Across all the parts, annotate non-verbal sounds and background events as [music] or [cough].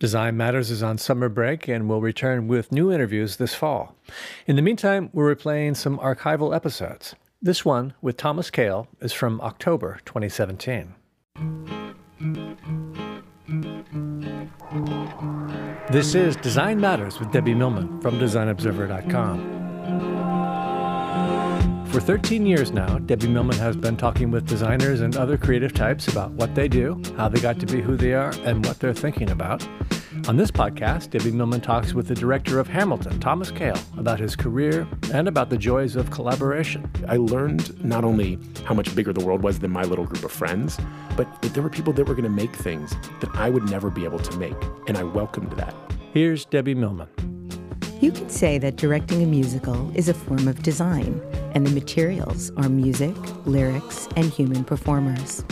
Design Matters is on summer break and will return with new interviews this fall. In the meantime, we're replaying some archival episodes. This one with Thomas Kail is from October 2017. This is Design Matters with Debbie Millman from DesignObserver.com. For 13 years now, Debbie Millman has been talking with designers and other creative types about what they do, how they got to be who they are, and what they're thinking about. On this podcast, Debbie Millman talks with the director of Hamilton, Thomas Kail, about his career and about the joys of collaboration. I learned not only how much bigger the world was than my little group of friends, but that there were people that were going to make things that I would never be able to make, and I welcomed that. Here's Debbie Millman. You could say that directing a musical is a form of design, and the materials are music, lyrics, and human performers.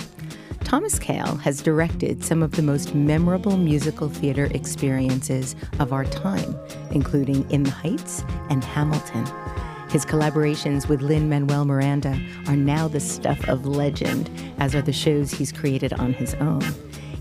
Thomas Kail has directed some of the most memorable musical theater experiences of our time, including In the Heights and Hamilton. His collaborations with Lin Manuel Miranda are now the stuff of legend, as are the shows he's created on his own.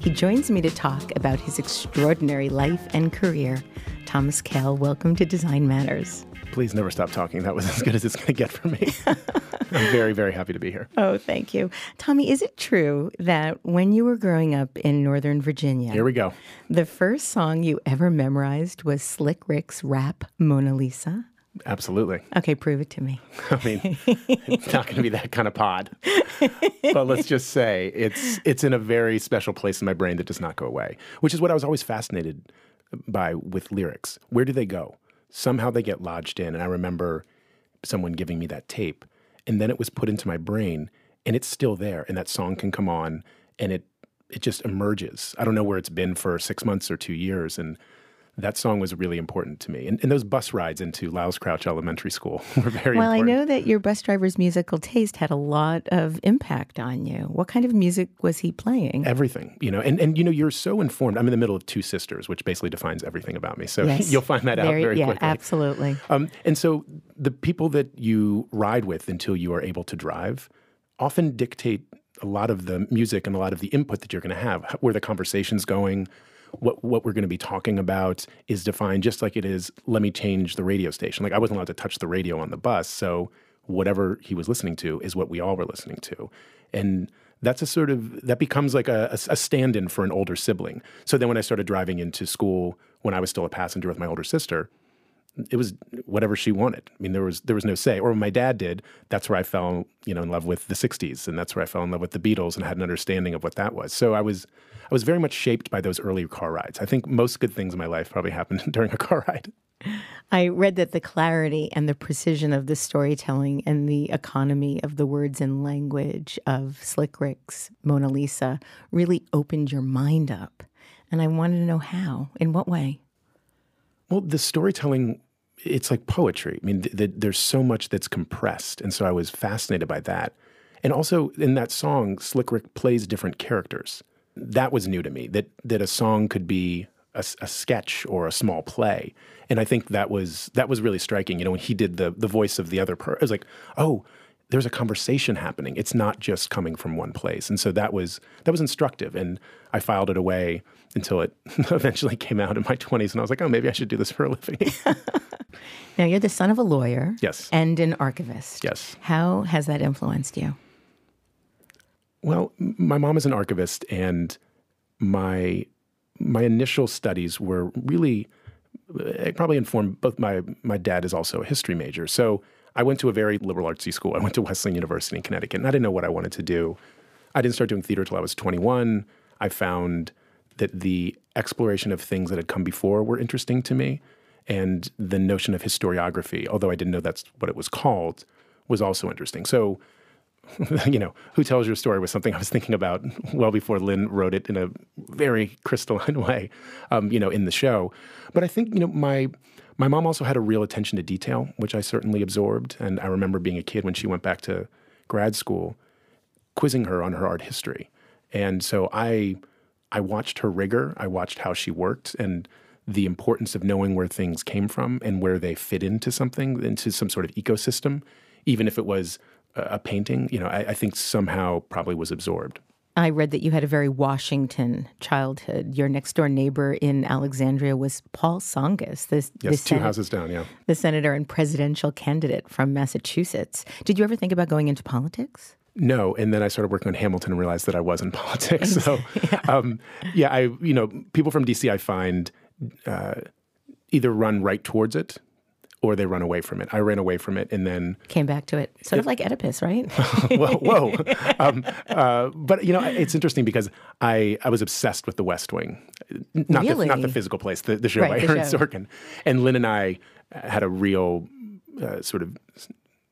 He joins me to talk about his extraordinary life and career Thomas Kail, welcome to Design Matters. Please never stop talking. That was as good as it's going to get for me. [laughs] I'm very, very happy to be here. Oh, thank you. Tommy, is it true that when you were growing up in Northern Virginia, here we go, the first song you ever memorized was Slick Rick's rap Mona Lisa? Absolutely. Okay, prove it to me. [laughs] I mean, it's not going to be that kind of pod. but let's just say it's it's in a very special place in my brain that does not go away, which is what I was always fascinated by with lyrics. Where do they go? Somehow they get lodged in. And I remember someone giving me that tape, and then it was put into my brain, and it's still there. And that song can come on, and it it just emerges. I don't know where it's been for six months or two years, and that song was really important to me. And, and those bus rides into Lyles Crouch Elementary School [laughs] were very well, important. I know that your bus driver's musical taste had a lot of impact on you. What kind of music was he playing? Everything, you know. And, and you know, you're so informed. I'm in the middle of two sisters, which basically defines everything about me. So [laughs] yes. you'll find that very, out very yeah, quickly. absolutely. Um, and so the people that you ride with until you are able to drive often dictate a lot of the music and a lot of the input that you're going to have, where the conversation's going, what what we're going to be talking about is defined just like it is let me change the radio station. Like i wasn't allowed to touch the radio on the bus so whatever he was listening to is what we all were listening to. And that's a sort of that becomes like a, a, stand-in for an older sibling. So then when i started driving into school when i was still a passenger with my older sister it was whatever she wanted. I mean, there was there was no say. Or when my dad did, that's where I fell, you know, in love with the '60s, and that's where I fell in love with the Beatles, and had an understanding of what that was. So I was I was very much shaped by those early car rides. I think most good things in my life probably [laughs] happened during a car ride. I read that the clarity and the precision of the storytelling and the economy of the words and language of Slick Rick's Mona Lisa really opened your mind up. And I wanted to know how, in what way? Well, the storytelling it's like poetry. I mean, th- th- there's so much that's compressed, and so I was fascinated by that. And also in that song, Slick Rick plays different characters. That was new to me. That that a song could be a, a, sketch or a small play, and I think that was that was really striking. You know, when he did the the voice of the other person, it was like, oh, there's a conversation happening. It's not just coming from one place, and so that was that was instructive. And I filed it away until it [laughs] eventually came out in my 20s, and I was like, oh, maybe I should do this for a living. [laughs] now you're the son of a lawyer, yes, and an archivist. Yes. How has that influenced you? Well, my mom is an archivist, and my my initial studies were really eh, probably informed both my my dad is also a history major, so I went to a very liberal artsy school. I went to Wesleyan University in Connecticut, and I didn't know what I wanted to do. I didn't start doing theater until I was 21. I found that the exploration of things that had come before were interesting to me, and the notion of historiography, although I didn't know that's what it was called, was also interesting. So, [laughs] you know, who tells your story was something I was thinking about well before Lin wrote it in a very crystalline [laughs] way, um, you know, in the show. But I think you know my my mom also had a real attention to detail, which I certainly absorbed. And I remember being a kid when she went back to grad school, quizzing her on her art history. And so I, I watched her rigor. I watched how she worked and the importance of knowing where things came from and where they fit into something, into some sort of ecosystem, even if it was a, painting. You know, I, I think somehow probably was absorbed. I read that you had a very Washington childhood. Your next door neighbor in Alexandria was Paul Tsongas, this, yes, two houses down, yeah, the senator and presidential candidate from Massachusetts. Did you ever think about going into politics? No, and then I started working on Hamilton and realized that I was in [laughs] politics. So, [laughs] yeah, um, yeah I you know people from DC I find uh, either run right towards it or they run away from it. I ran away from it and then came back to it, sort it, of like Oedipus, right? [laughs] whoa, whoa. [laughs] Um, uh, but you know, it's interesting because I I was obsessed with The West Wing, not really? the not the physical place, the, the show right, by Aaron Sorkin, and Lin and I had a real uh, sort of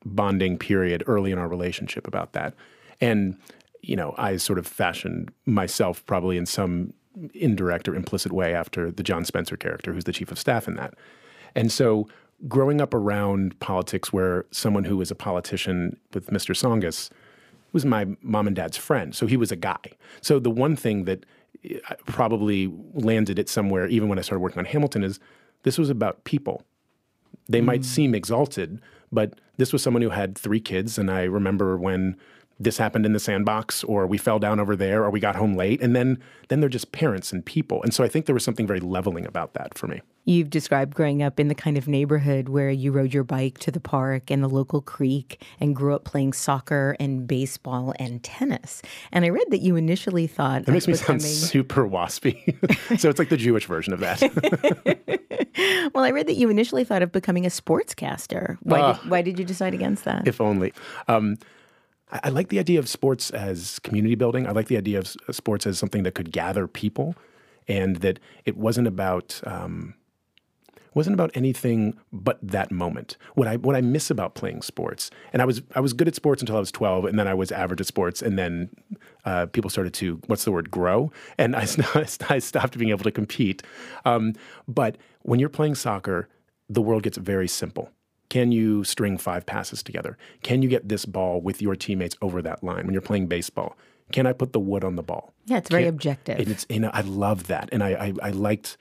bonding period early in our relationship about that, and you know, I sort of fashioned myself probably in some indirect or implicit way after the John Spencer character, who's the chief of staff in that. And so growing up around politics where someone who was a politician with Mr. Tsongas was my mom and dad's friend. So he was a guy. So the one thing that uh, probably landed it somewhere, even when I started working on Hamilton, is this was about people. They mm. might seem exalted, but this was someone who had three kids. And I remember when this happened in the sandbox or we fell down over there or we got home late. And then then they're just parents and people. And so i think there was something very leveling about that for me. You've described growing up in the kind of neighborhood where you rode your bike to the park and the local creek and grew up playing soccer and baseball and tennis. And i read that you initially thought that makes me becoming... sound [laughs] super waspy. [laughs] So it's like the jewish version of that. [laughs] Well i read that you initially thought of becoming a sportscaster. Why, uh, did, why did you decide against that? If only. Um, I, I like the idea of sports as community building. I like the idea of sports as something that could gather people, and that it wasn't about. Um, wasn't about anything but that moment. What I what I miss about playing sports, and I was I was good at sports until I was twelve, and then I was average at sports, and then uh, people started to what's the word grow, and I, [laughs] I stopped being able to compete. Um, but when you're playing soccer, the world gets very simple. Can you string five passes together? Can you get this ball with your teammates over that line when you're playing baseball? Can I put the wood on the ball? Yeah, it's very Can, objective. And it's, know, I love that. And I, I, I liked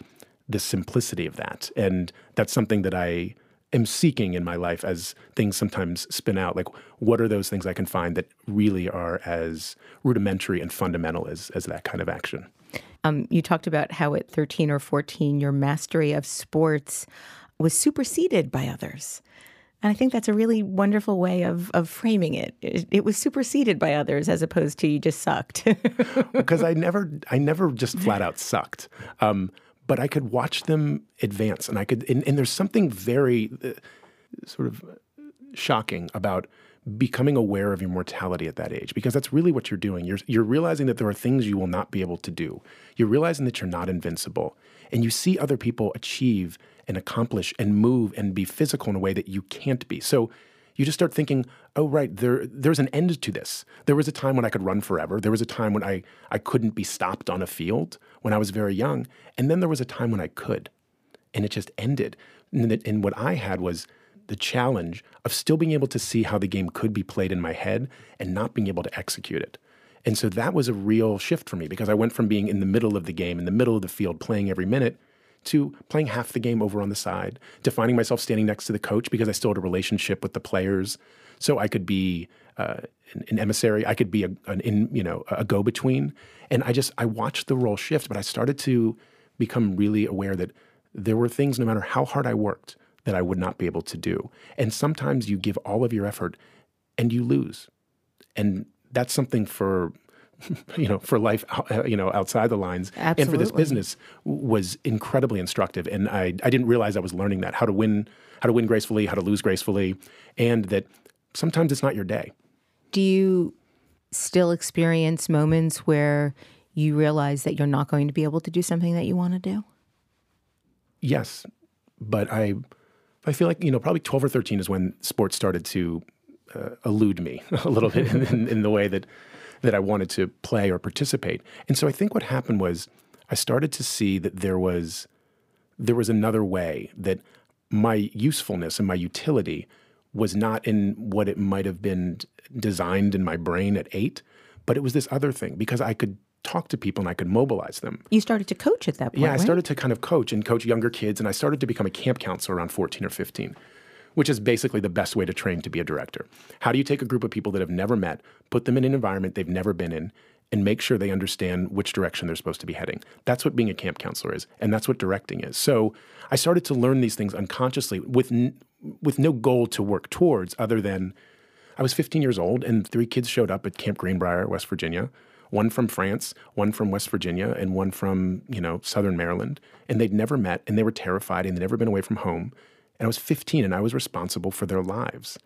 the simplicity of that. And that's something that I am seeking in my life as things sometimes spin out. Like, what are those things I can find that really are as rudimentary and fundamental as, as that kind of action? Um, you talked about how at 13 or 14, your mastery of sports was superseded by others. And I think that's a really wonderful way of, of framing it. it. it. was superseded by others as opposed to you just sucked. [laughs] because I never, I never just flat out sucked. Um, but I could watch them advance, and I could, and, and there's something very uh, sort of shocking about becoming aware of your mortality at that age because that's really what you're doing. You're, you're realizing that there are things you will not be able to do. You're realizing that you're not invincible. And you see other people achieve and accomplish and move and be physical in a way that you can't be. So you just start thinking, oh right, there there's an end to this. There was a time when I could run forever. There was a time when I I couldn't be stopped on a field when I was very young, and then there was a time when I could, and it just ended. And, and what I had was the challenge of still being able to see how the game could be played in my head and not being able to execute it. And so that was a real shift for me because I went from being in the middle of the game, in the middle of the field, playing every minute, to playing half the game over on the side, to finding myself standing next to the coach because I still had a relationship with the players. So I could be uh, an, an, emissary, I could be a, an in, you know, a go between. And I just, I watched the role shift, but I started to become really aware that there were things, no matter how hard I worked, that I would not be able to do. And sometimes you give all of your effort and you lose. And that's something for [laughs] you know, for life, uh, you know, outside the lines Absolutely. and for this business was incredibly instructive. And I, I didn't realize I was learning that how to win, how to win gracefully, how to lose gracefully, and that sometimes it's not your day. Do you still experience moments where you realize that you're not going to be able to do something that you want to do? Yes, but I, I feel like you know, probably twelve or thirteen is when sports started to uh, elude me [laughs] a little bit in, in, the way that that I wanted to play or participate. And so I think what happened was I started to see that there was there was another way that my usefulness and my utility was not in what it might have been designed in my brain at 8, but it was this other thing because I could talk to people and I could mobilize them. You started to coach at that point. Yeah, I right? started to kind of coach and coach younger kids and I started to become a camp counselor around 14 or 15 which is basically the best way to train to be a director. How do you take a group of people that have never met, put them in an environment they've never been in, and make sure they understand which direction they're supposed to be heading. That's what being a camp counselor is, and that's what directing is. So I started to learn these things unconsciously with n- with no goal to work towards other than I was 15 years old and three kids showed up at Camp Greenbrier, West Virginia. One from France, one from West Virginia, and one from, you know, Southern Maryland. And they'd never met and they were terrified and they'd never been away from home. And I was 15 and I was responsible for their lives.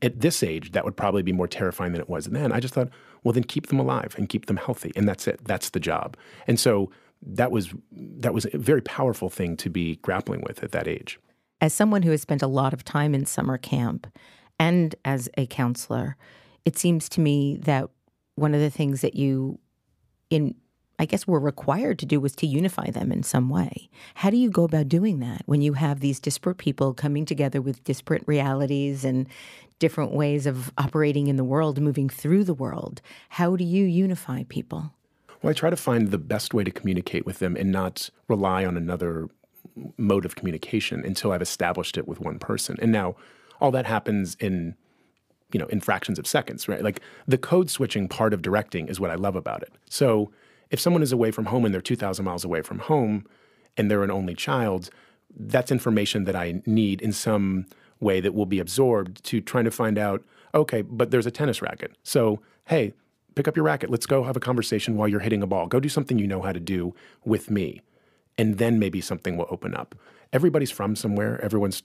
At this age, that would probably be more terrifying than it was then. I just thought, well, then keep them alive and keep them healthy. And that's it. That's the job. And so that was that was a very powerful thing to be grappling with at that age. As someone who has spent a lot of time in summer camp and as a counselor, it seems to me that one of the things that you in I guess we were required to do was to unify them in some way. How do you go about doing that when you have these disparate people coming together with disparate realities and different ways of operating in the world, moving through the world? How do you unify people? Well, I try to find the best way to communicate with them and not rely on another mode of communication until I've established it with one person. And now all that happens in you know in fractions of seconds, right? Like the code switching part of directing is what I love about it. So if someone is away from home and they're 2,000 miles away from home and they're an only child, that's information that I need in some way that will be absorbed to trying to find out, okay, but there's a tennis racket. So, hey, pick up your racket. Let's go have a conversation while you're hitting a ball. Go do something you know how to do with me. And then maybe something will open up. Everybody's from somewhere. Everyone's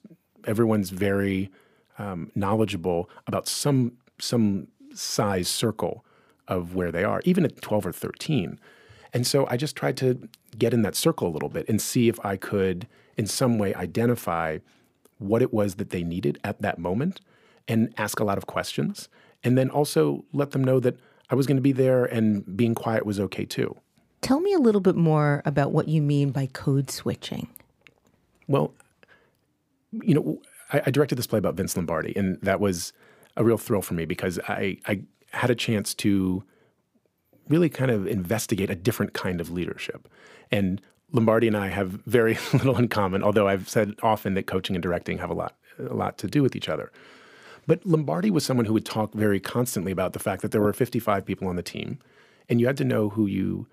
everyone's very um, knowledgeable about some some size circle of where they are, even at 12 or 13. And so I just tried to get in that circle a little bit and see if I could, in some way, identify what it was that they needed at that moment and ask a lot of questions. And then also let them know that I was going to be there and being quiet was okay too. Tell me a little bit more about what you mean by code switching. Well, you know, I, I directed this play about Vince Lombardi, and that was a real thrill for me because I, I had a chance to really kind of investigate a different kind of leadership. And Lombardi and I have very [laughs] little in common, although I've said often that coaching and directing have a lot a lot to do with each other. But Lombardi was someone who would talk very constantly about the fact that there were 55 people on the team, and you had to know who you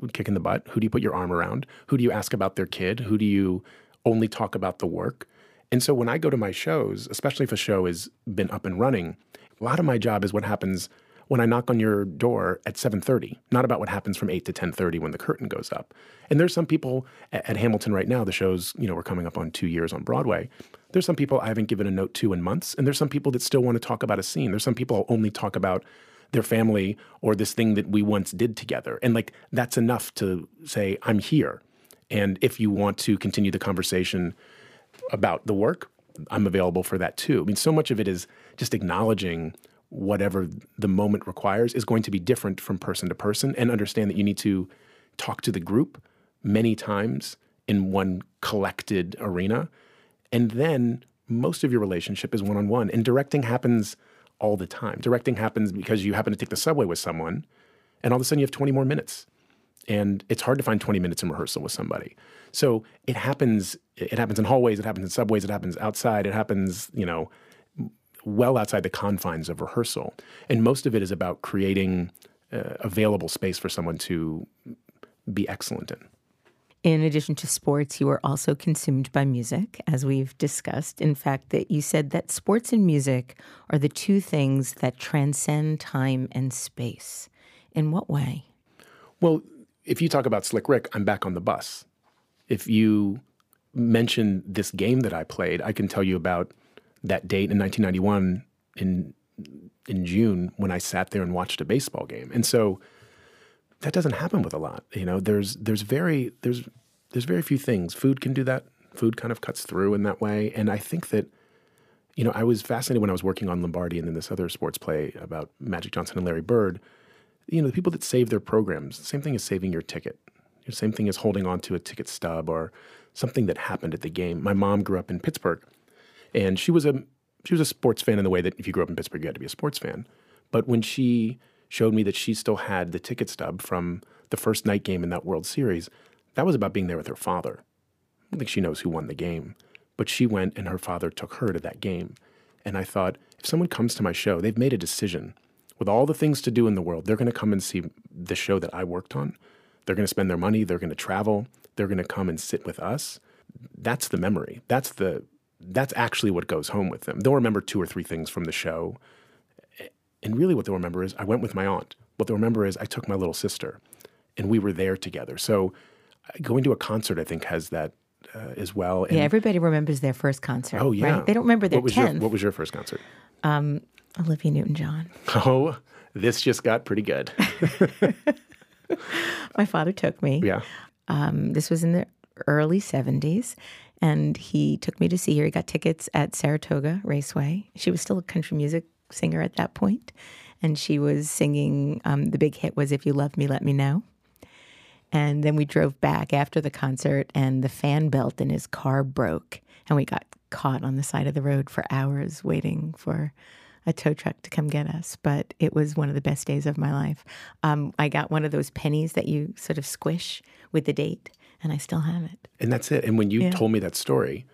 would kick in the butt, who do you put your arm around, who do you ask about their kid, who do you only talk about the work. And so when I go to my shows, especially if a show has been up and running, a lot of my job is what happens when I knock on your door at 7:30, not about what happens from 8 to 10:30 when the curtain goes up. And there's some people at, at, Hamilton right now, the shows, you know, we're coming up on 2 years on Broadway. There's some people I haven't given a note to in months, and there's some people that still want to talk about a scene. There's some people I'll only talk about their family or this thing that we once did together. And like that's enough to say I'm here. And if you want to continue the conversation about the work, I'm available for that too. I mean, so much of it is just acknowledging whatever the moment requires is going to be different from person to person and understand that you need to talk to the group many times in one collected arena. And then most of your relationship is one on one. And directing happens all the time. Directing happens because you happen to take the subway with someone and all of a sudden you have 20 more minutes. And it's hard to find 20 minutes in rehearsal with somebody. So it happens it happens in hallways, it happens in subways, it happens outside, it happens, you know, well outside the confines of rehearsal. And most of it is about creating uh, available space for someone to be excellent in. In addition to sports, you are also consumed by music, as we've discussed. In fact, that you said that sports and music are the two things that transcend time and space. In what way? Well, if you talk about Slick Rick, I'm back on the bus. If you mention this game that I played, I can tell you about that date in 1991 in in June when I sat there and watched a baseball game. And so that doesn't happen with a lot. You know, there's there's very there's there's very few things. Food can do that. Food kind of cuts through in that way. And I think that you know, I was fascinated when I was working on Lombardi and then this other sports play about Magic Johnson and Larry Bird. You know, the people that save their programs, same thing as saving your ticket. Same thing as holding on to a ticket stub or something that happened at the game. My mom grew up in Pittsburgh, and she was a she was a sports fan in the way that if you grew up in Pittsburgh, you had to be a sports fan. But when she showed me that she still had the ticket stub from the first night game in that World Series, that was about being there with her father. I don't think she knows who won the game, but she went and her father took her to that game. And I thought, if someone comes to my show, they've made a decision with all the things to do in the world, they're going to come and see the show that I worked on. They're going to spend their money. They're going to travel. They're going to come and sit with us. That's the memory. That's the that's actually what goes home with them. They'll remember two or three things from the show. And really, what they'll remember is I went with my aunt. What they'll remember is I took my little sister and we were there together. So going to a concert, I think, has that uh, as well. And yeah, everybody remembers their first concert. Oh, yeah. Right? They don't remember their what 10th. Your, what was your first concert? Um, Olivia Newton John. Oh, this just got pretty good. [laughs] my father took me. Yeah. Um, this was in the early 70s. And he took me to see her. He got tickets at Saratoga Raceway. She was still a country music singer at that point, and she was singing. Um, the big hit was "If You Love Me, Let Me Know." And then we drove back after the concert, and the fan belt in his car broke, and we got caught on the side of the road for hours waiting for a tow truck to come get us. But it was one of the best days of my life. Um, I got one of those pennies that you sort of squish with the date, and I still have it. And that's it. And when you yeah. told me that story,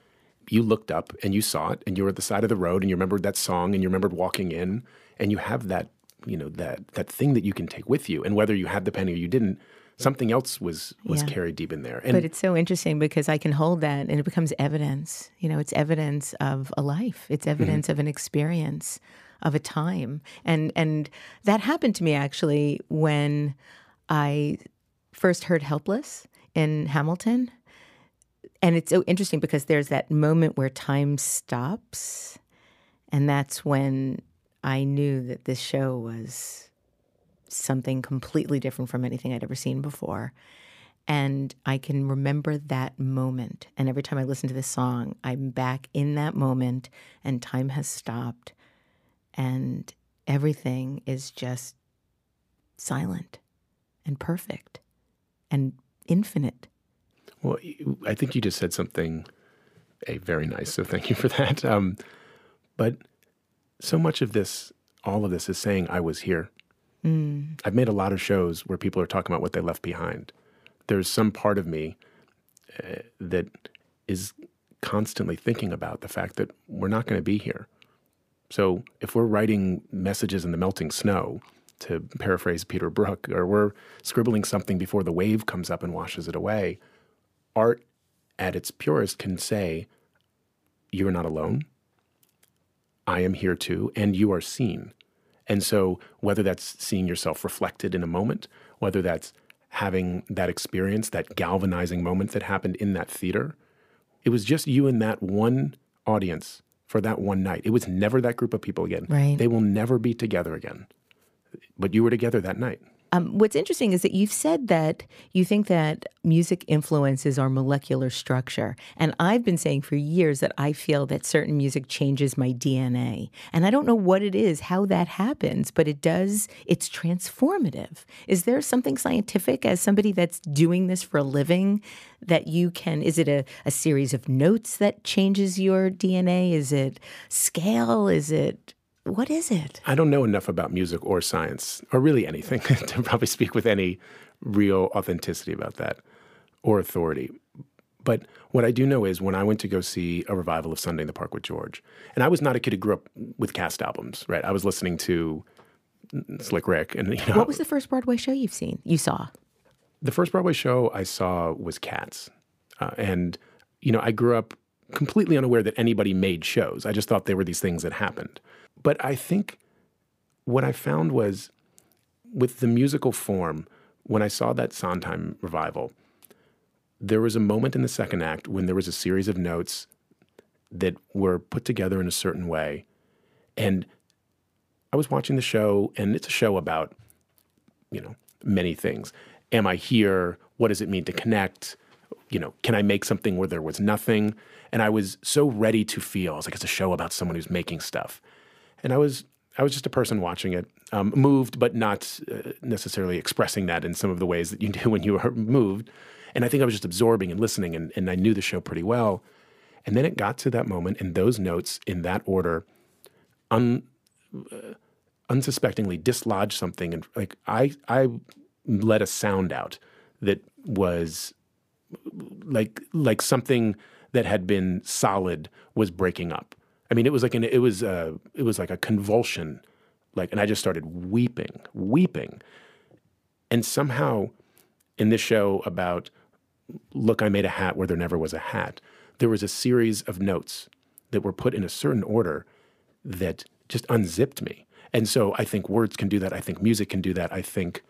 you looked up and you saw it, and you were at the side of the road, and you remembered that song, and you remembered walking in, and you have that, you know, that that thing that you can take with you. And whether you had the penny or you didn't, something else was was yeah. carried deep in there. And but it's so interesting because I can hold that, and it becomes evidence. You know, it's evidence of a life. It's mm-hmm. evidence mm-hmm. of an experience, of a time, and and that happened to me actually when I first heard "Helpless" in Hamilton. And it's so interesting because there's that moment where time stops. And that's when I knew that this show was something completely different from anything I'd ever seen before. And I can remember that moment. And every time I listen to this song, I'm back in that moment, and time has stopped. And everything is just silent and perfect and infinite. Well, I think you just said something a very nice, so thank you for that. Um, but so much of this, all of this is saying I was here. Mm. I've made a lot of shows where people are talking about what they left behind. There's some part of me uh, that is constantly thinking about the fact that we're not going to be here. So if we're writing messages in the melting snow, to paraphrase Peter Brook, or we're scribbling something before the wave comes up and washes it away. Art at its purest can say, You're not alone. I am here too, and you are seen. And so, whether that's seeing yourself reflected in a moment, whether that's having that experience, that galvanizing moment that happened in that theater, it was just you and that one audience for that one night. It was never that group of people again. Right. They will never be together again but you were together that night. Um, what's interesting is that you've said that you think that music influences our molecular structure. And I've been saying for years that I feel that certain music changes my DNA. And I don't know what it is, how that happens, but it does, it's transformative. Is there something scientific as somebody that's doing this for a living that you can, is it a, a series of notes that changes your DNA? Is it scale? Is it what is it? I don't know enough about music or science, or really anything, [laughs] to probably speak with any real authenticity about that or authority. But what I do know is when I went to go see a revival of Sunday in the Park with George, and I was not a kid who grew up with cast albums, right? I was listening to Slick Rick, and you know, what was the first Broadway show you've seen? You saw the first Broadway show I saw was Cats, uh, and you know I grew up completely unaware that anybody made shows. I just thought they were these things that happened. But I think what I found was with the musical form, when I saw that Sondheim revival, there was a moment in the second act when there was a series of notes that were put together in a certain way. And I was watching the show, and it's a show about, you know, many things. Am I here? What does it mean to connect? You know, can I make something where there was nothing? And I was so ready to feel. I was like, it's a show about someone who's making stuff and I was I was just a person watching it, um, moved, but not uh, necessarily expressing that in some of the ways that you [laughs] do when you are moved. And I think I was just absorbing and listening, and, and I knew the show pretty well. And then it got to that moment, and those notes in that order, un, uh, unsuspectingly dislodged something, and like I I let a sound out that was like like something that had been solid was breaking up I mean, it was like an it was uh, it was like a convulsion, like, and I just started weeping, weeping. And somehow, in this show about look, I made a hat where there never was a hat, there was a series of notes that were put in a certain order that just unzipped me. And so I think words can do that. I think music can do that. I think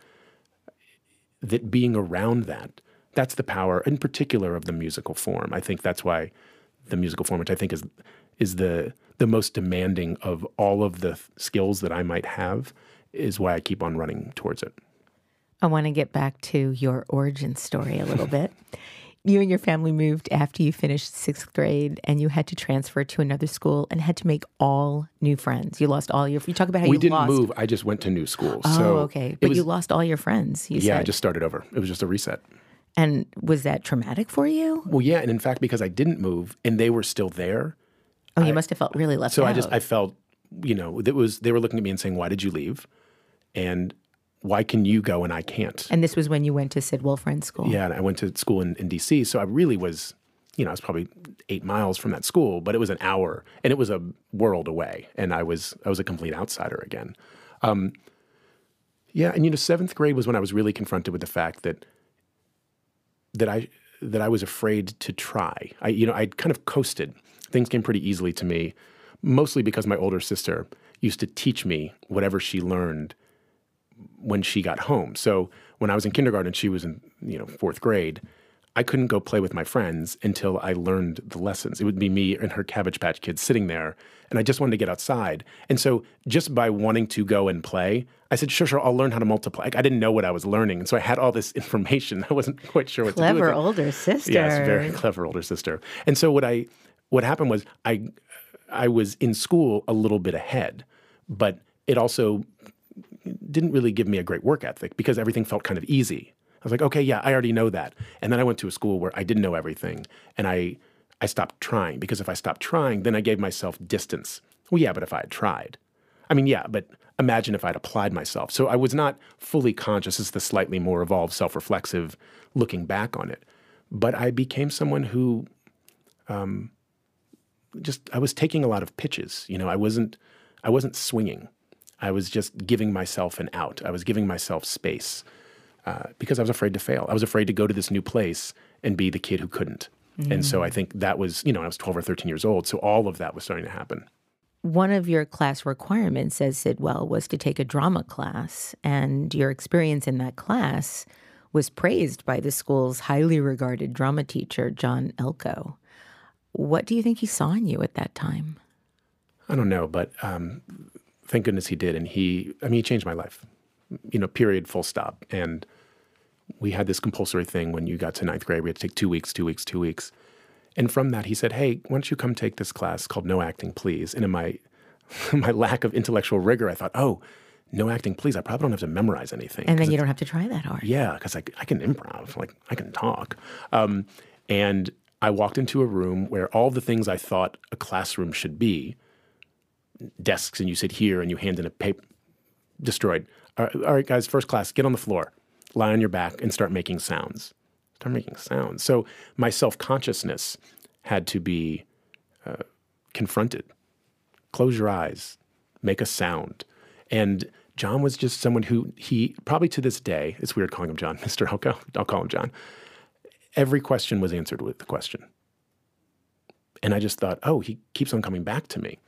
that being around that, that's the power, in particular, of the musical form. I think that's why the musical form, which I think is is the the most demanding of all of the skills that I might have, is why I keep on running towards it. I want to get back to your origin story a little bit. [laughs] You and your family moved after you finished sixth grade, and you had to transfer to another school and had to make all new friends. You lost all your. You talk about how we you didn't lost. move. I just went to new school. Oh, so okay. But was- you lost all your friends. You yeah, I just started over. It was just a reset. and was that traumatic for you? Well, yeah, and in fact, because I didn't move and they were still there, Oh, you must have felt really left so out. So I just I felt, you know, that was they were looking at me and saying, "Why did you leave?" And why can you go and I can't? and this was when you went to Sidwell Friends School. Yeah, and I went to school in, in DC, so I really was, you know, I was probably eight miles from that school, but it was an hour, and it was a world away, and I was I was a complete outsider again. Um, yeah, and you know, seventh grade was when I was really confronted with the fact that that I that I was afraid to try. I you know I'd kind of coasted. Things came pretty easily to me, mostly because my older sister used to teach me whatever she learned when she got home. So when I was in kindergarten, she was in you know fourth grade. I couldn't go play with my friends until I learned the lessons. It would be me and her Cabbage Patch Kids sitting there, and I just wanted to get outside. And so, just by wanting to go and play, I said, "Sure, sure, I'll learn how to multiply." Like, I didn't know what I was learning, and so I had all this [laughs] information. I wasn't quite sure what to do Clever with it. older sister. Yes, very [laughs] clever older sister. And so what I what happened was I I was in school a little bit ahead, but it also didn't really give me a great work ethic because everything felt kind of easy. I was like, okay, yeah, I already know that. And then I went to a school where I didn't know everything, and I I stopped trying because if I stopped trying, then I gave myself distance. Well, yeah, but if I had tried, I mean, yeah, but imagine if I'd applied myself. So I was not fully conscious as the slightly more evolved, self-reflexive looking back on it, but I became someone who um, just I was taking a lot of pitches. You know, I wasn't I wasn't swinging. I was just giving myself an out. I was giving myself space uh, because I was afraid to fail. I was afraid to go to this new place and be the kid who couldn't. And so I think that was, you know, I was 12 or 13 years old. So all of that was starting to happen. One of your class requirements, says Sidwell, was to take a drama class, and your experience in that class was praised by the school's highly regarded drama teacher, John Elko. What do you think he saw in you at that time? I don't know, but um, thank goodness he did. And he, I mean, he changed my life, you know, period, full stop. And we had this compulsory thing when you got to ninth grade. We had to take two weeks, two weeks, two weeks. And from that, he said, "Hey, why don't you come take this class called No Acting, Please?" And in my [laughs] my lack of intellectual rigor, I thought, "Oh, no acting, please. I probably don't have to memorize anything." And then you don't have to try that hard. yeah, because I, I can improv, like I can talk. Um, and I walked into a room where all the things I thought a classroom should be desks, and you sit here and you hand in a paper, destroyed. All right, all right, guys, first class, get on the floor, lie on your back, and start making sounds. Start making sounds. So my self consciousness had to be uh, confronted. Close your eyes, make a sound. And John was just someone who he probably to this day, it's weird calling him John, [laughs] Mr. Elko, I'll call him John. Every question was answered with the question. And I just thought, oh, he keeps on coming back to me.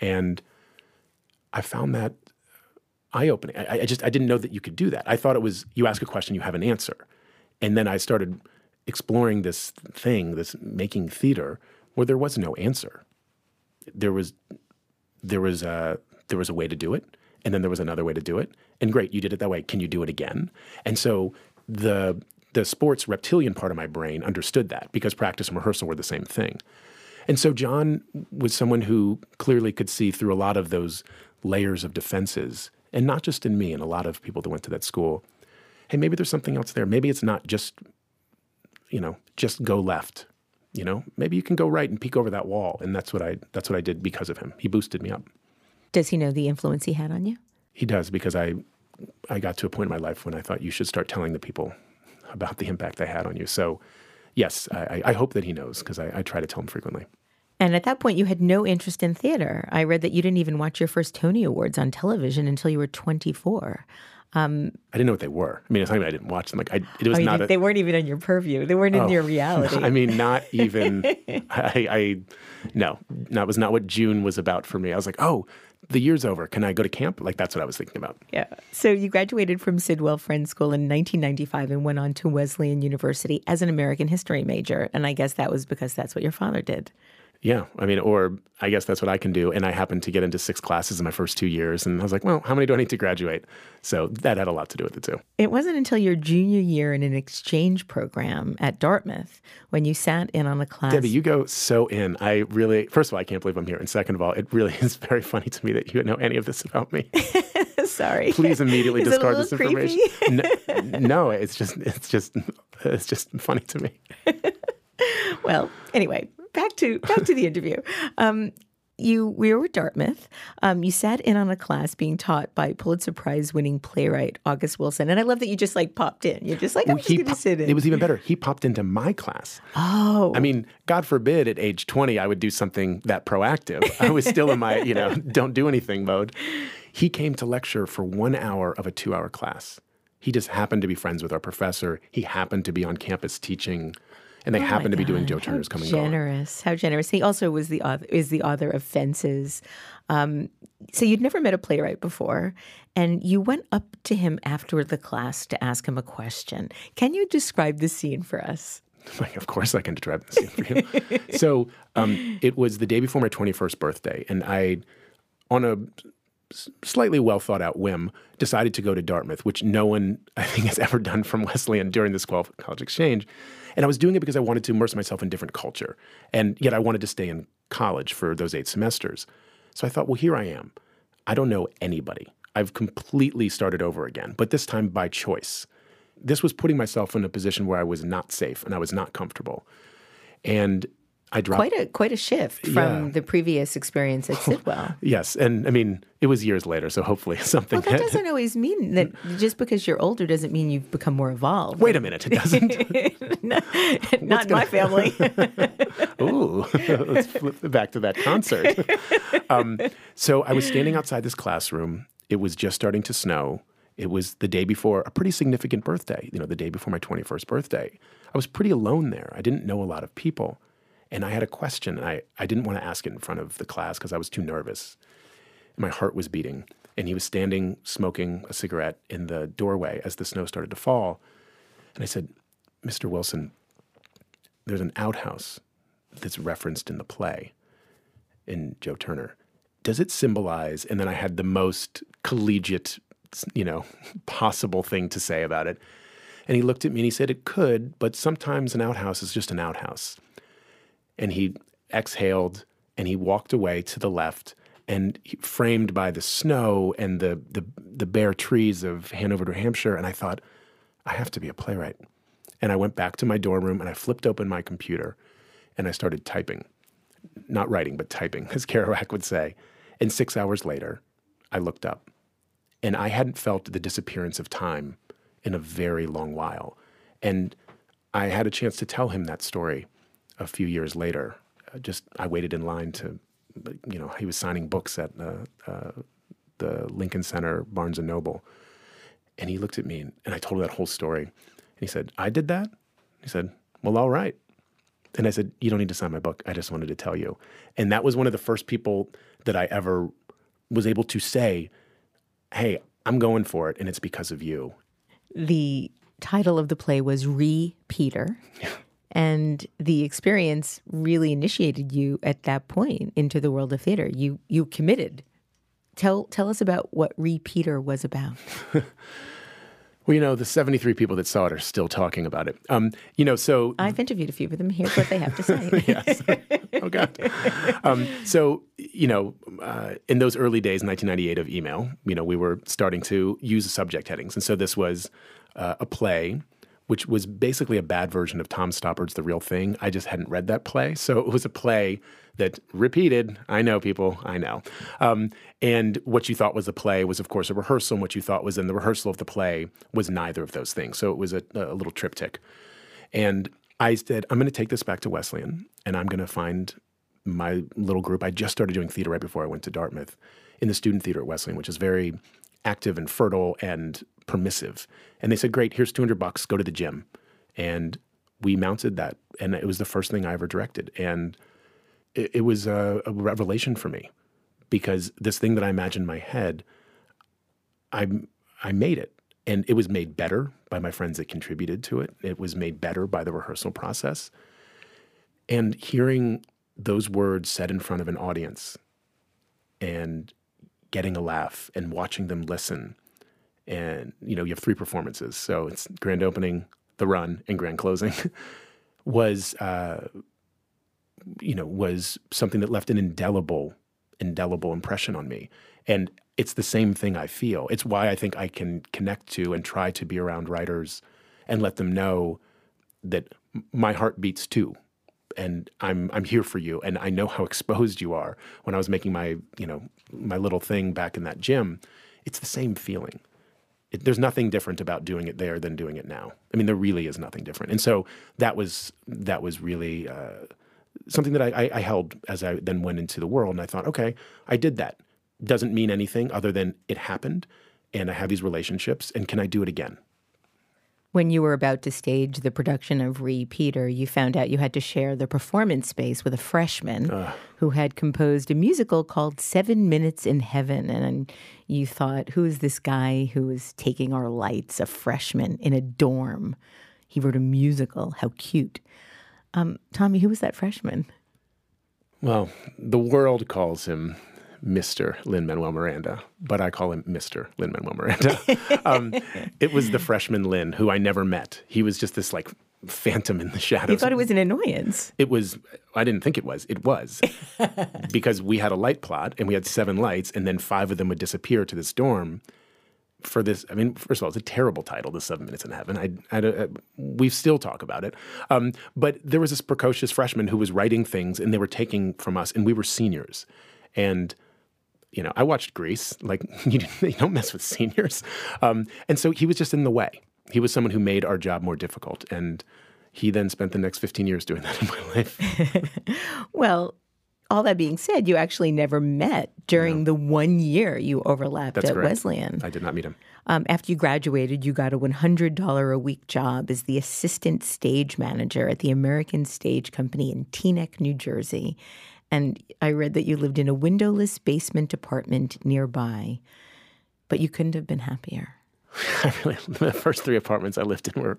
And I found that eye opening. I, I just I didn't know that you could do that. I thought it was you ask a question, you have an answer. And then I started exploring this thing, this making theater, where there was no answer. There was there was a there was a way to do it, and then there was another way to do it. And great, you did it that way. Can you do it again? And so the the sports reptilian part of my brain understood that because practice and rehearsal were the same thing. And so John was someone who clearly could see through a lot of those layers of defenses, and not just in me, and a lot of people that went to that school. Hey, maybe there's something else there. Maybe it's not just, you know, just go left. You know, maybe you can go right and peek over that wall. And that's what I that's what I did because of him. He boosted me up. Does he know the influence he had on you? He does because I I got to a point in my life when I thought you should start telling the people about the impact they had on you. So yes, I, I- hope that he knows because I, I try to tell him frequently. And at that point, you had no interest in theater. I read that you didn't even watch your first Tony Awards on television until you were 24. Um, I didn't know what they were. I mean, it's not even I didn't watch them. Like, I, it was oh, not. A, they weren't even in your purview. They weren't oh, in your reality. [laughs] I mean, not [laughs] even. I, I, no, that was not what June was about for me. I was like, oh, the year's over. Can I go to camp? Like that's what I was thinking about. Yeah. So you graduated from Sidwell Friends School in 1995 and went on to Wesleyan University as an American history major. And I guess that was because that's what your father did. Yeah, I mean, or I guess that's what I can do. And I happened to get into six classes in my first two years, and I was like, well, how many do I need to graduate? So that had a lot to do with it too. It wasn't until your junior year in an exchange program at Dartmouth when you sat in on a class. Debbie, you go so in. I really, first of all, I can't believe I'm here, and second of all, it really [laughs] is very funny to me that you know any of this about me. [laughs] Sorry. Please immediately [laughs] is discard this information. no, no, it's just, it's just, it's just funny to me. well, anyway, back to back to the [laughs] interview. Um, you we were at Dartmouth. Um, you sat in on a class being taught by Pulitzer Prize winning playwright August Wilson, and I love that you just like popped in. You're just like I'm well, just going to sit in. It was even better. He popped into my class. Oh, I mean, God forbid at age 20 I would do something that proactive. I was still in my you know [laughs] don't do anything mode. He came to lecture for one hour of a two hour class. He just happened to be friends with our professor. He happened to be on campus teaching and they oh happen to be doing Joe Turner's Coming Generous, how generous! He also was the author, is the author of Fences. Um, so you'd never met a playwright before, and you went up to him after the class to ask him a question. Can you describe the scene for us? [laughs] of course, I can describe the scene for you. [laughs] so um, it was the day before my 21st birthday, and I, on a slightly well thought out whim, decided to go to Dartmouth, which no one [laughs] I think has ever done from Wesleyan during this college exchange. And I was doing it because I wanted to immerse myself in different culture. And yet I wanted to stay in college for those eight semesters. So I thought, well, here I am. I don't know anybody. I've completely started over again, but this time by choice. This was putting myself in a position where I was not safe and I was not comfortable. And I dropped quite a quite a shift from yeah. the previous experience at [laughs] Sidwell. yes, and I mean it was years later, so hopefully [laughs] something. Well, that doesn't always mean that just because you're older doesn't mean you've become more evolved. Wait a minute, it doesn't. [laughs] no, not gonna... my family. Ooh, let's flip back to that concert. Um, so I was standing outside this classroom. It was just starting to snow. It was the day before a pretty significant birthday. You know, the day before my 21st birthday. I was pretty alone there. I didn't know a lot of people. And I had a question, I, I didn't want to ask it in front of the class because I was too nervous. My heart was beating. And he was standing smoking a cigarette in the doorway as the snow started to fall. And I said, Mr. Wilson, there's an outhouse that's referenced in the play in Joe Turner. Does it symbolize? And then I had the most collegiate, you know, [laughs] possible thing to say about it. And he looked at me and he said, It could, but sometimes an outhouse is just an outhouse and he exhaled and he walked away to the left and framed by the snow and the, the, the bare trees of Hanover, New Hampshire. And I thought, I have to be a playwright. And I went back to my dorm room and I flipped open my computer and I started typing. Not writing, but typing, [laughs] as Kerouac would say. And six hours later, I looked up and I hadn't felt the disappearance of time in a very long while. And I had a chance to tell him that story a few years later. Uh, just I waited in line to, you know, he was signing books at uh, uh, the Lincoln Center, Barnes and Noble, and he looked at me and, and I told him that whole story. And he said, "I did that." He said, "Well, all right." And I said, "You don't need to sign my book. I just wanted to tell you." And that was one of the first people that I ever was able to say, "Hey, I'm going for it, and it's because of you." The title of the play was Re Peter. And the experience really initiated you at that point into the world of theater. You you committed. Tell tell us about what Repeater was about. [laughs] Well, you know, the 73 people that saw it are still talking about it. Um, you know, so I've interviewed a few of them. Here's what they have to say. [laughs] yes. Oh God. Um, so you know, uh, in those early days, 1998 of email, you know, we were starting to use subject headings, and so this was uh, a play which was basically a bad version of Tom Stoppard's The Real Thing. I just hadn't read that play. So it was a play that repeated. I know, people, I know. Um, and what you thought was a play was, of course, a rehearsal. And what you thought was in the rehearsal of the play was neither of those things. So it was a, a little triptych. And I said, I'm going to take this back to Wesleyan and I'm going to find my little group. I just started doing theater right before I went to Dartmouth in the student theater at Wesleyan, which is very active and fertile and permissive. And they said, "Great, here's 200 bucks. Go to the gym." And we mounted that, and it was the first thing I ever directed, and it, it was a, a revelation for me because this thing that I imagined in my head, I I made it, and it was made better by my friends that contributed to it. It was made better by the rehearsal process, and hearing those words said in front of an audience, and getting a laugh and watching them listen, and you know you have three performances, so it's grand opening, the run, and grand closing, [laughs] was. Uh, you know, was something that left an indelible indelible impression on me. And it's the same thing I feel. It's why I think I can connect to and try to be around writers and let them know that my heart beats too. And I'm I'm here for you and I know how [laughs] exposed you are. When I was making my, you know, my little thing back in that gym, it's the same feeling. It, there's nothing different about doing it there than doing it now. I mean, there really is nothing different. And so that was that was really uh, something that I, I, held as I then went into the world. And I thought, okay, I did that. Doesn't mean anything other than it happened. And I have these relationships. And can I do it again? When you were about to stage the production of Repeater, you found out you had to share the performance space with a freshman uh, who had composed a musical called Seven Minutes in Heaven. And you thought, who is this guy who is taking our lights, a freshman in a dorm? He wrote a musical. How cute. Um, Tommy, who was that freshman? Well, the world calls him Mr. Lin Manuel Miranda, but I call him Mr. Lin Manuel Miranda. [laughs] um, it was the freshman Lin who I never met. He was just this like phantom in the shadows. You thought it was an annoyance. It was. I didn't think it was. It was [laughs] because we had a light plot and we had seven lights, and then five of them would disappear to this dorm, for this. I mean, first of all, it's a terrible title, "The Seven Minutes in Heaven." I, I, I uh, we still talk about it. Um, but there was this precocious freshman who was writing things, and they were taking from us, and we were seniors, and you know, I watched Grease. Like [laughs] you, you don't mess with seniors, um, and so he was just in the way. He was someone who made our job more difficult, and he then spent the next 15 years doing that [laughs] in my life. [laughs] well, all that being said, you actually never met during no. the one year you overlapped That's at correct. Wesleyan. I did not meet him. Um, after you graduated, you got a $100 a week job as the assistant stage manager at the American Stage Company in Teaneck, New Jersey. And I read that you lived in a windowless basement apartment nearby, but you couldn't have been happier. [laughs] I really the first three apartments I lived in were.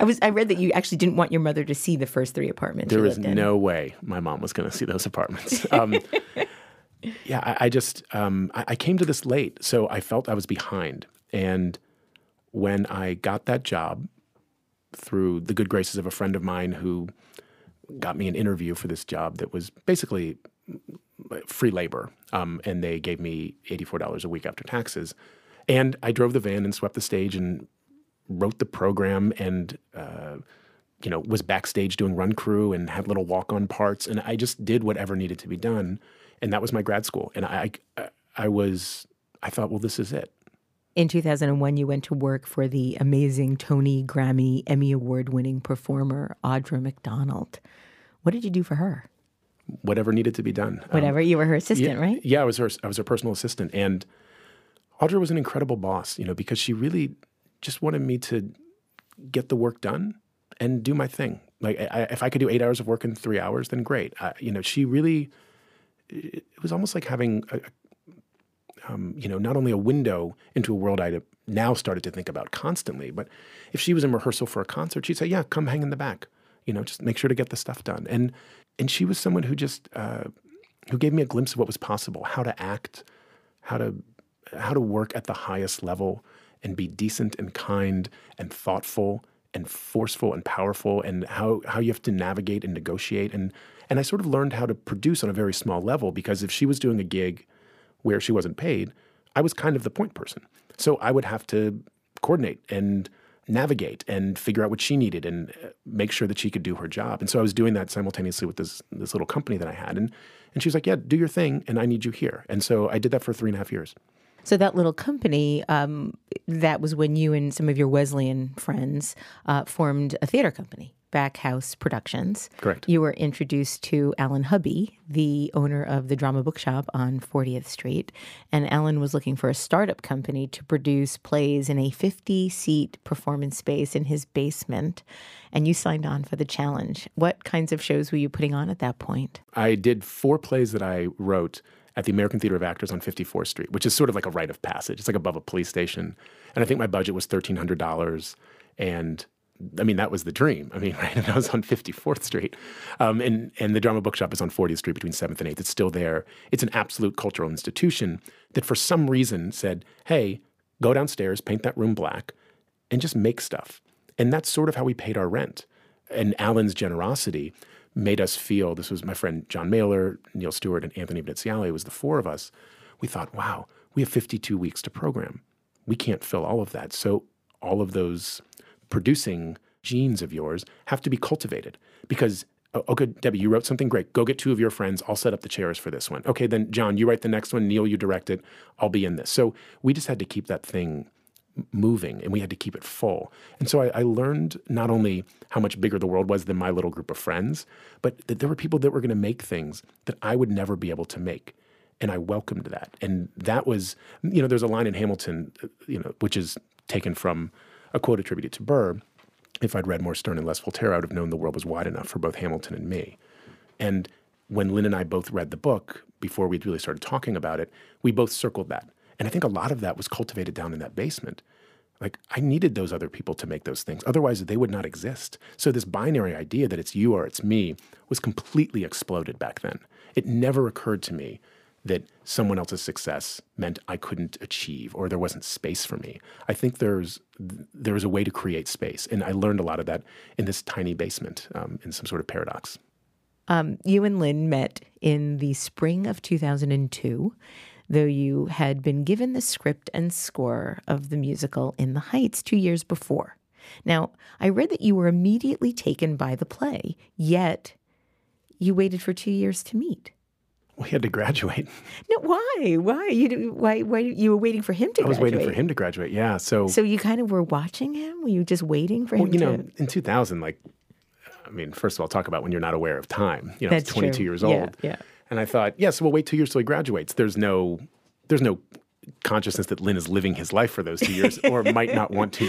I was. I read that you actually didn't want your mother to see the first three apartments. There was no way my mom was going to see those apartments. [laughs] Um, yeah, I, I just um, I, I, came to this late, so I felt I was behind. And when I got that job through the good graces of a friend of mine who got me an interview for this job that was basically free labor, um, and they gave me eighty four dollars a week after taxes. And I drove the van and swept the stage and wrote the program and uh, you know was backstage doing run crew and had little walk on parts. And I just did whatever needed to be done. And that was my grad school. And I I, I was I thought well this is it. In 2001 you went to work for the amazing Tony Grammy Emmy award winning performer Audra McDonald. What did you do for her? Whatever needed to be done. Whatever um, you were her assistant, yeah, right? Yeah, I was her I was her personal assistant and Audra was an incredible boss, you know, because she really just wanted me to get the work done and do my thing. Like, I, if I could do eight hours of work in three hours, then great. I, you know, she really, it was almost like having, a, um, you know, not only a window into a world I now started to think about constantly, but if she was in rehearsal for a concert, she'd say, "Yeah, come hang in the back. You know, just make sure to get the stuff done." And and she was someone who just uh, who gave me a glimpse of what was possible, how to act, how to how to work at the highest level and be decent and kind and thoughtful and forceful and powerful and how, how you have to navigate and negotiate and and I sort of learned how to produce on a very small level because if she was doing a gig where she wasn't paid, I was kind of the point person. So I would have to coordinate and navigate and figure out what she needed and uh, make sure that she could do her job. And so I was doing that simultaneously with this this little company that I had. And and she was like, Yeah, do your thing and I need you here. And so I did that for three and a half years. So that little company, um, that was when you and some of your Wesleyan friends uh, formed a theater company Back House Productions. Correct. You were introduced to Allen Hubby, the owner of the Drama Bookshop on 40th Street. And Alan was looking for a startup company to produce plays in a 50 seat performance space in his basement. And you signed on for the challenge. What kinds of shows were you putting on at that point? I did four plays that I wrote at the American Theater of Actors on 54th Street, which is sort of like a rite of passage. It's like above a police station. And I think my budget was $1,300. And I mean, that was the dream. I mean, [laughs] right? And I was on 54th Street. Um, and, and the Drama Bookshop is on 40th Street between 7th and 8th. It's still there. It's an absolute cultural institution that for some reason said, hey, go downstairs, paint that room black, and just make stuff. And that's sort of how we paid our rent. And Allen's generosity made us feel this was my friend John Mailer, Neil Stewart, and Anthony Veneziale. It was the four of us. We thought, wow, we have 52 weeks to program. We can't fill all of that. So all of those producing genes of yours have to be cultivated because okay, Debbie, you wrote something great. Go get two of your friends. I'll set up the chairs for this one. Okay, then John, you write the next one. Neil, you direct it. I'll be in this. So we just had to keep that thing moving and we had to keep it full. And so I, I, learned not only how much bigger the world was than my little group of friends, but that there were people that were going to make things that I would never be able to make. And I welcomed that. And that was, you know, there's a line in Hamilton, uh, you know, which is taken from a quote attributed to Burr. If I'd read more Sterne and less Voltaire, I would have known the world was wide enough for both Hamilton and me. And when Lin and I both read the book, before we'd really started talking about it, we both circled that. And I think a lot of that was cultivated down in that basement. Like, I needed those other people to make those things. Otherwise, they would not exist. So, this binary idea that it's you or it's me was completely exploded back then. It never occurred to me that someone else's success meant I couldn't achieve or there wasn't space for me. I think there's there's a way to create space, and I learned a lot of that in this tiny basement um, in some sort of paradox. Um, you and Lin met in the spring of 2002 though you had been given the script and score of the musical In the Heights two years before. Now, I read that you were immediately taken by the play, yet you waited for two years to meet. We had to graduate. [laughs] No, why? Why you? Why? Why you were waiting for him to? I was graduate. waiting for him to graduate. Yeah. So. So you kind of were watching him. Were you just waiting for well, him? You to... know, in 2000, like, I mean, first of all, talk about when you're not aware of time. You know, That's 22 true. years yeah, old. Yeah. And I thought, yes, we'll wait two years till he graduates. There's no, there's no consciousness that Lin is living his life for those two years, or might not want to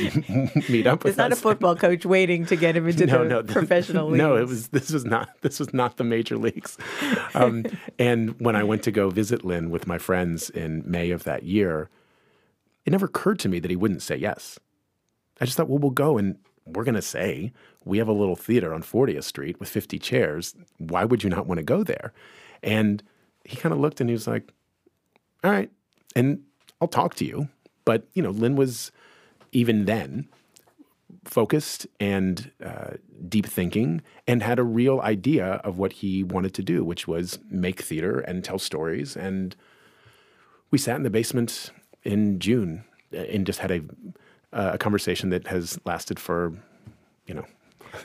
[laughs] meet up with It's not us. a football coach waiting to get him into [laughs] no, the no, professional leagues. No, it was this was not this was not the major leagues. Um, and when I went to go visit Lin with my friends in May of that year, it never occurred to me that he wouldn't say yes. I just thought, well, we'll go and we're going to say we have a little theater on 40th Street with 50 chairs. Why would you not want to go there? And he kind of looked and he was like, all right. And I'll talk to you. But, you know, Lin was even then focused and uh, deep thinking and had a real idea of what he wanted to do, which was make theater and tell stories. And we sat in the basement in June and just had a, uh, a conversation that has lasted for, you know,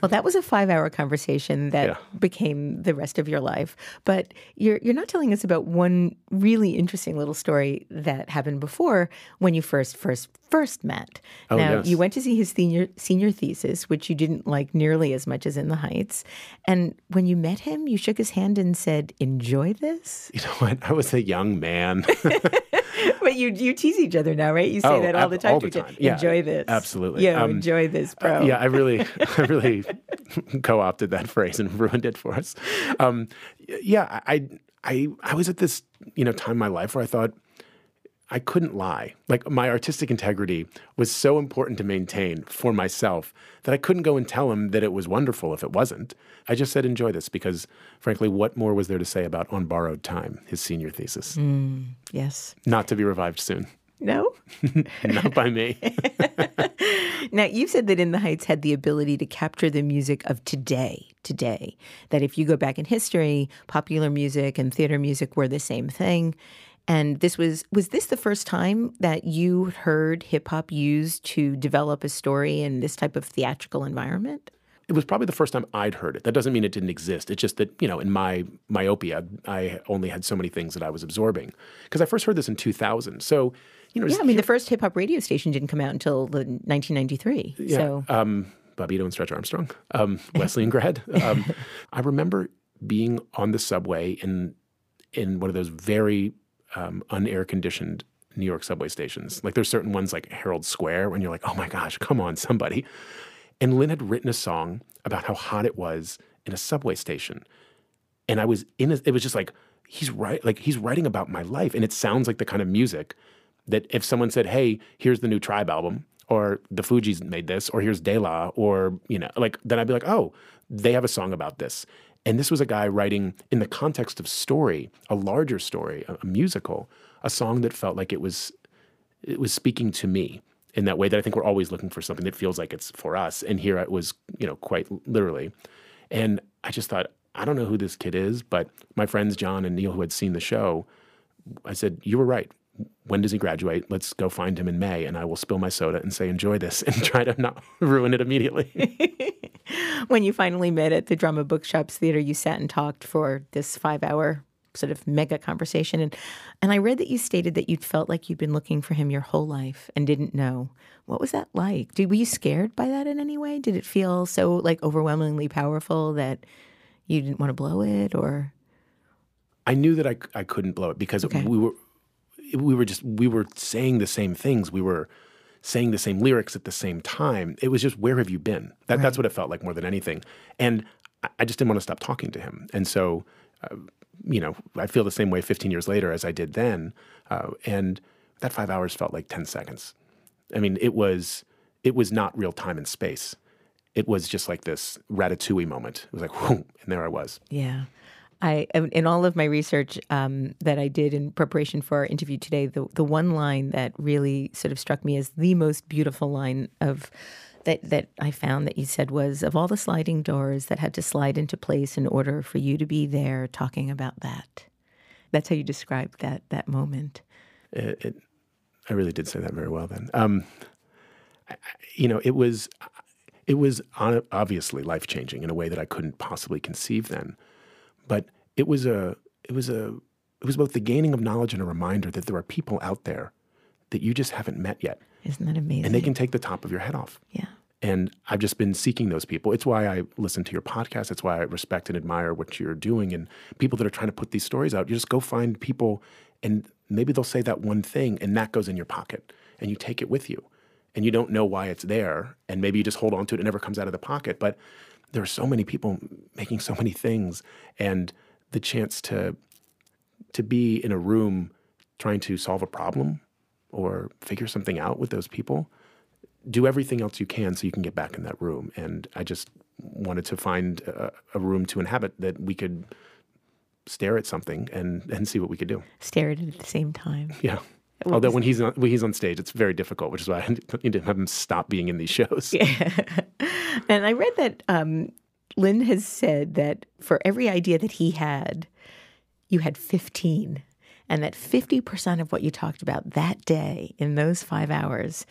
Well, that was a five-hour conversation that Yeah. became the rest of your life. But you're you're not telling us about one really interesting little story that happened before when you first first first met. Oh, now yes. you went to see his senior senior thesis, which you didn't like nearly as much as in the Heights. And when you met him, you shook his hand and said, "Enjoy this." [laughs] you know what? I was a young man. [laughs] [laughs] but you you tease each other now, right? You say Oh, that all the time. all the each other. time. Yeah, enjoy this. absolutely. Yeah, Um, enjoy this, bro. yeah, I really, I really co-opted that phrase and ruined it for us. Um, yeah, I, I, I was at this, you know, time in my life where I thought I couldn't lie. Like my artistic integrity was so important to maintain for myself that I couldn't go and tell him that it was wonderful if it wasn't. I just said, enjoy this because, frankly, what more was there to say about On Borrowed Time, his senior thesis? Mm, yes. Not to be revived soon. No. [laughs] Not by me. [laughs] Now, you said that In the Heights had the ability to capture the music of today, today. That if you go back in history, popular music and theater music were the same thing. And this was was this the first time that you heard hip hop used to develop a story in this type of theatrical environment? it was probably the first time I'd heard it. That doesn't mean it didn't exist. It's just that, you know, in my myopia, I only had so many things that I was absorbing. Because I first heard this in 2000. So, you know, Yeah, I mean the first hip hop radio station didn't come out until the 1993. yeah, So um, Bobbito and Stretch Armstrong, um, [laughs] Wesleyan grad. Um, [laughs] I remember being on the subway in in one of those very um, unair conditioned New York subway stations. Like there's certain ones like Herald Square when you're like, oh my gosh, come on, somebody. And Lin had written a song about how hot it was in a subway station. And I was in a, it was just like, he's right, like he's writing about my life. And it sounds like the kind of music that if someone said, hey, here's the new Tribe album, or the Fugees made this, or here's De La, or, you know, like, then I'd be like, oh, they have a song about this. And this was a guy writing in the context of story, a larger story, a, a musical, a song that felt like it was it was speaking to me in that way that I think we're always looking for something that feels like it's for us. And here it was, you know, quite literally. And I just thought, I don't know who this kid is, but my friends John and Neil, who had seen the show, I said, You were right. When does he graduate? Let's go find him in May, and I will spill my soda and say, Enjoy this, [laughs] and try to not [laughs] ruin it immediately. [laughs] when you finally met at the Drama Bookshops Theater, you sat and talked for this five hour sort of mega conversation. And, and I read that you stated that you'd felt like you'd been looking for him your whole life and didn't know. What was that like? Did, were you scared by that in any way? Did it feel so like overwhelmingly powerful that you didn't want to blow it or? I knew that I, I couldn't blow it because okay. we were we were just we were saying the same things. We were saying the same lyrics at the same time. It was just where have you been? That right. that's what it felt like more than anything. And I, just didn't want to stop talking to him. And so uh, you know, I feel the same way 15 years later as I did then. Uh, and that five hours felt like 10 seconds. I mean, it was it was not real time and space. It was just like this ratatouille moment. It was like, [laughs] whoom, and there I was. Yeah. I in all of my research um, that I did in preparation for our interview today, the the one line that really sort of struck me as the most beautiful line of that that I found that you said was of all the sliding doors that had to slide into place in order for you to be there talking about that. That's how you described that that moment. It, it, I really did say that very well. Then, um, I, you know, it was it was obviously life changing in a way that I couldn't possibly conceive then, but it was a it was a it was both the gaining of knowledge and a reminder that there are people out there that you just haven't met yet isn't that amazing? And they can take the top of your head off. Yeah. And I've just been seeking those people. It's why I listen to your podcast. It's why I respect and admire what you're doing. And people that are trying to put these stories out, you just go find people and maybe they'll say that one thing and that goes in your pocket and you take it with you. And you don't know why it's there. And maybe you just hold on to it. It never comes out of the pocket. But there are so many people making so many things. And the chance to to be in a room trying to solve a problem or figure something out with those people. Do everything else you can so you can get back in that room. And I just wanted to find a, a room to inhabit that we could stare at something and, and see what we could do. Stare at it at the same time. [laughs] Yeah. Although when he's on, when he's on stage, it's very difficult, which is why I didn't [laughs] have him stop being in these shows. [laughs] Yeah. And I read that um, Lin has said that for every idea that he had, you had 15 and that 50% of what you talked about that day in those five hours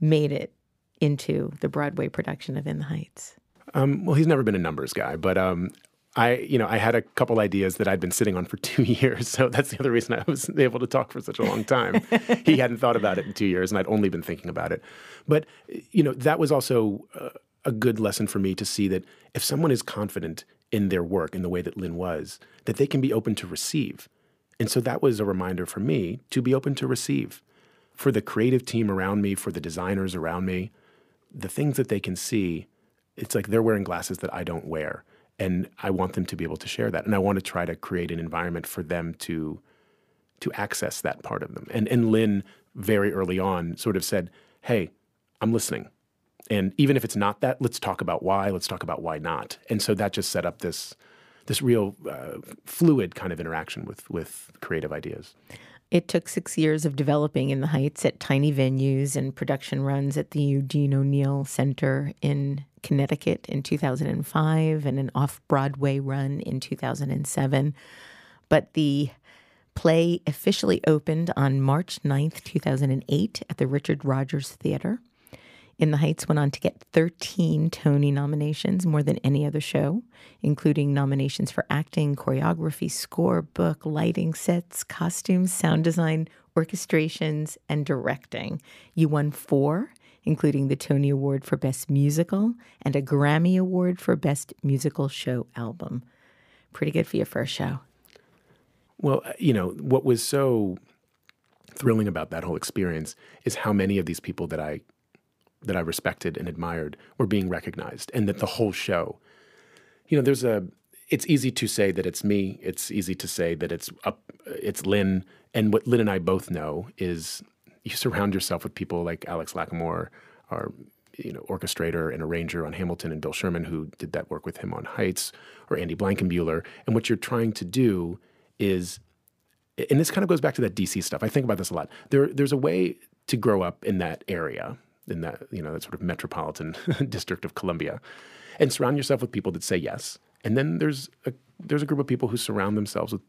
made it into the Broadway production of In the Heights? Um, well, he's never been a numbers guy, but um, I, you know, I had a couple ideas that I'd been sitting on for [laughs] two years, so that's the other reason I was able to talk for such a long time. he hadn't thought about it in two years, and I'd only been thinking about it. But you know, that was also uh, a good lesson for me to see that if someone is confident in their work in the way that Lin was, that they can be open to receive. And so that was a reminder for me to be open to receive. For the creative team around me, for the designers around me, the things that they can see, it's like they're wearing glasses that I don't wear. And I want them to be able to share that. And I want to try to create an environment for them to to access that part of them. And and Lin very early on sort of said, Hey, I'm listening. And even if it's not that, let's talk about why, let's talk about why not. And so that just set up this this real uh, fluid kind of interaction with with creative ideas. It took six years of developing in the Heights at tiny venues and production runs at the Eugene O'Neill Center in Connecticut in 2005 and an off Broadway run in 2007. But the play officially opened on March 9th, 2008 at the Richard Rodgers Theater. In the Heights went on to get 13 Tony nominations, more than any other show, including nominations for acting, choreography, score, book, lighting, sets, costumes, sound design, orchestrations, and directing. You won four, including the Tony Award for Best Musical and a Grammy Award for Best Musical Show Album. Pretty good for your first show. Well, uh, you know, what was so thrilling about that whole experience is how many of these people that I that I respected and admired were being recognized and that the whole show you know, there's a it's easy to say that it's me. It's easy to say that it's up it's Lin and what Lin and I both know is you surround yourself with people like Alex Lacamoire, our you know orchestrator and arranger on Hamilton, and Bill Sherman, who did that work with him on Heights, or Andy Blankenbuehler. And what you're trying to do is, and this kind of goes back to that DC stuff. I think about this a lot. There, there's a way to grow up in that area, in that you know that sort of metropolitan [laughs] district of Columbia, and surround yourself with people that say yes. And then there's a there's a group of people who surround themselves with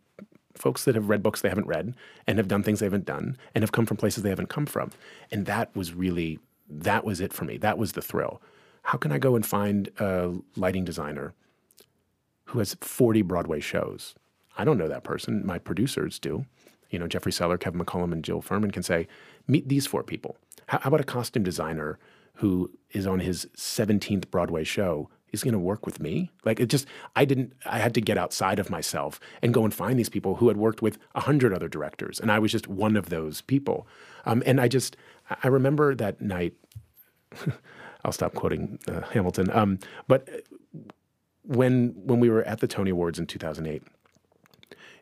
folks that have read books they haven't read and have done things they haven't done and have come from places they haven't come from. And that was really that was it for me. That was the thrill. How can I go and find a lighting designer who has 40 Broadway shows? I don't know that person. My producers do. You know, Jeffrey Seller, Kevin McCollum, and Jill Furman can say, meet these four people. How, about a costume designer who is on his 17th Broadway show is going to work with me. Like it just, I didn't, I had to get outside of myself and go and find these people who had worked with a hundred other directors. And I was just one of those people. Um, and I just, I remember that night, [laughs] I'll stop quoting uh, Hamilton. Um, but when, when we were at the Tony Awards in 2008,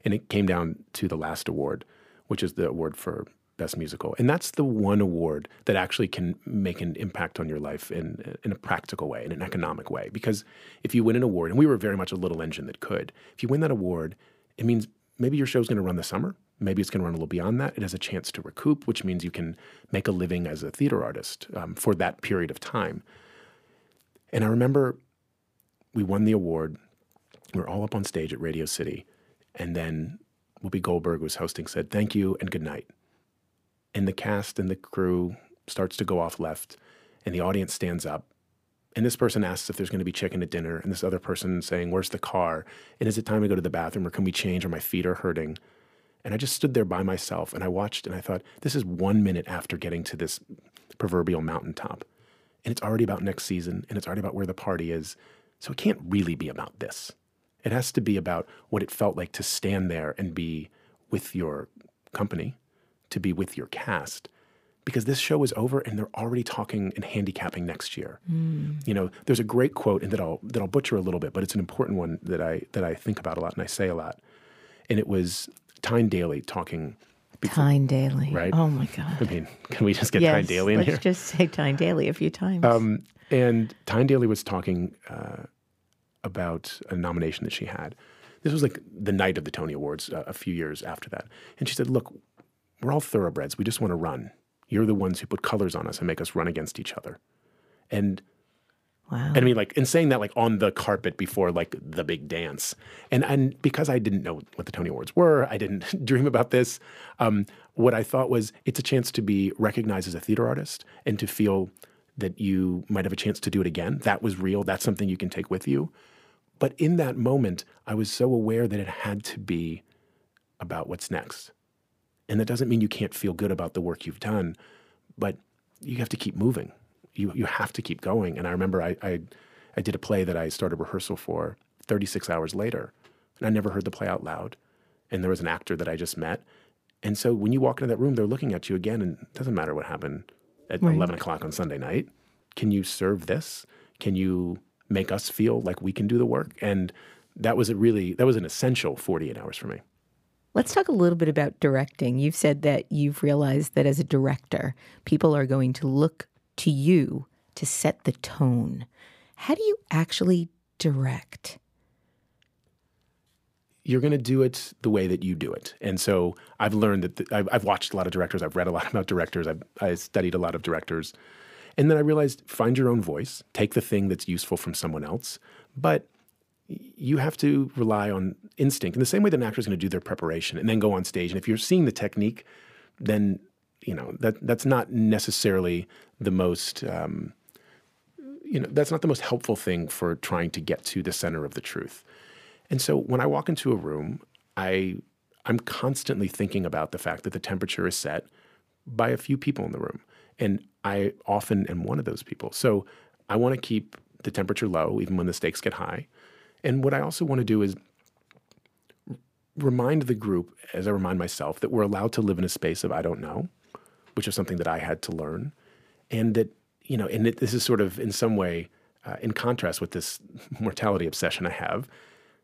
and it came down to the last award, which is the award for Best Musical. And that's the one award that actually can make an impact on your life in, in a practical way, in an economic way. Because if you win an award, and we were very much a little engine that could, if you win that award, it means maybe your show's going to run the summer. Maybe it's going to run a little beyond that. It has a chance to recoup, which means you can make a living as a theater artist um, for that period of time. And I remember we won the award. We are all up on stage at Radio City. And then Whoopi Goldberg was hosting, said, Thank you and good night and the cast and the crew starts to go off left and the audience stands up and this person asks if there's going to be chicken at dinner and this other person saying where's the car? And is it time to go to the bathroom or can we change or my feet are hurting? And i just stood there by myself and i watched and i thought this is one minute after getting to this proverbial mountaintop and it's already about next season and it's already about where the party is so it can't really be about this. It has to be about what it felt like to stand there and be with your company to be with your cast because this show is over and they're already talking and handicapping next year. Mm. You know, there's a great quote and that I'll that I'll butcher a little bit, but it's an important one that I that I think about a lot and I say a lot. And it was Tyne Daly talking before, Tyne Daly. Right? Oh my God. [laughs] I mean, can we just get yes, Tyne Daly in let's here? Let's just say Tyne Daly a few times. Um, and Tyne Daly was talking uh, about a nomination that she had. This was like the night of the Tony Awards uh, a few years after that. And she said, Look, we're all thoroughbreds. We just want to run. You're the ones who put colors on us and make us run against each other. And Wow. And I mean, like, in saying that, like, on the carpet before, like, the big dance. And, and because I didn't know what the Tony Awards were, I didn't [laughs] dream about this. Um, what I thought was it's a chance to be recognized as a theater artist and to feel that you might have a chance to do it again. That was real. That's something you can take with you. But in that moment, I was so aware that it had to be about what's next. And that doesn't mean you can't feel good about the work you've done, but you have to keep moving. You, you have to keep going. And I remember I, I, I did a play that I started rehearsal for 36 hours later, and I never heard the play out loud. And there was an actor that I just met. And so when you walk into that room, they're looking at you again, and it doesn't matter what happened at right. 11 o'clock on Sunday night. Can you serve this? Can you make us feel like we can do the work? And that was a really, that was an essential 48 hours for me. Let's talk a little bit about directing. You've said that you've realized that as a director, people are going to look to you to set the tone. How do you actually direct? You're going to do it the way that you do it. And so I've learned that the, I've, I've, watched a lot of directors, I've read a lot [laughs] about directors, I've I studied a lot of directors. And then I realized find your own voice, take the thing that's useful from someone else, but you have to rely on instinct in the same way that an actor is going to do their preparation and then go on stage. And if you're seeing the technique, then you know that that's not necessarily the most um, you know that's not the most helpful thing for trying to get to the center of the truth. And so when I walk into a room, I I'm constantly thinking about the fact that the temperature is set by a few people in the room. And I often am one of those people. So I want to keep the temperature low, even when the stakes get high. And what I also want to do is remind the group, as I remind myself, that we're allowed to live in a space of I don't know, which is something that I had to learn. And that, you know, and it, this is sort of in some way uh, in contrast with this [laughs] mortality obsession I have.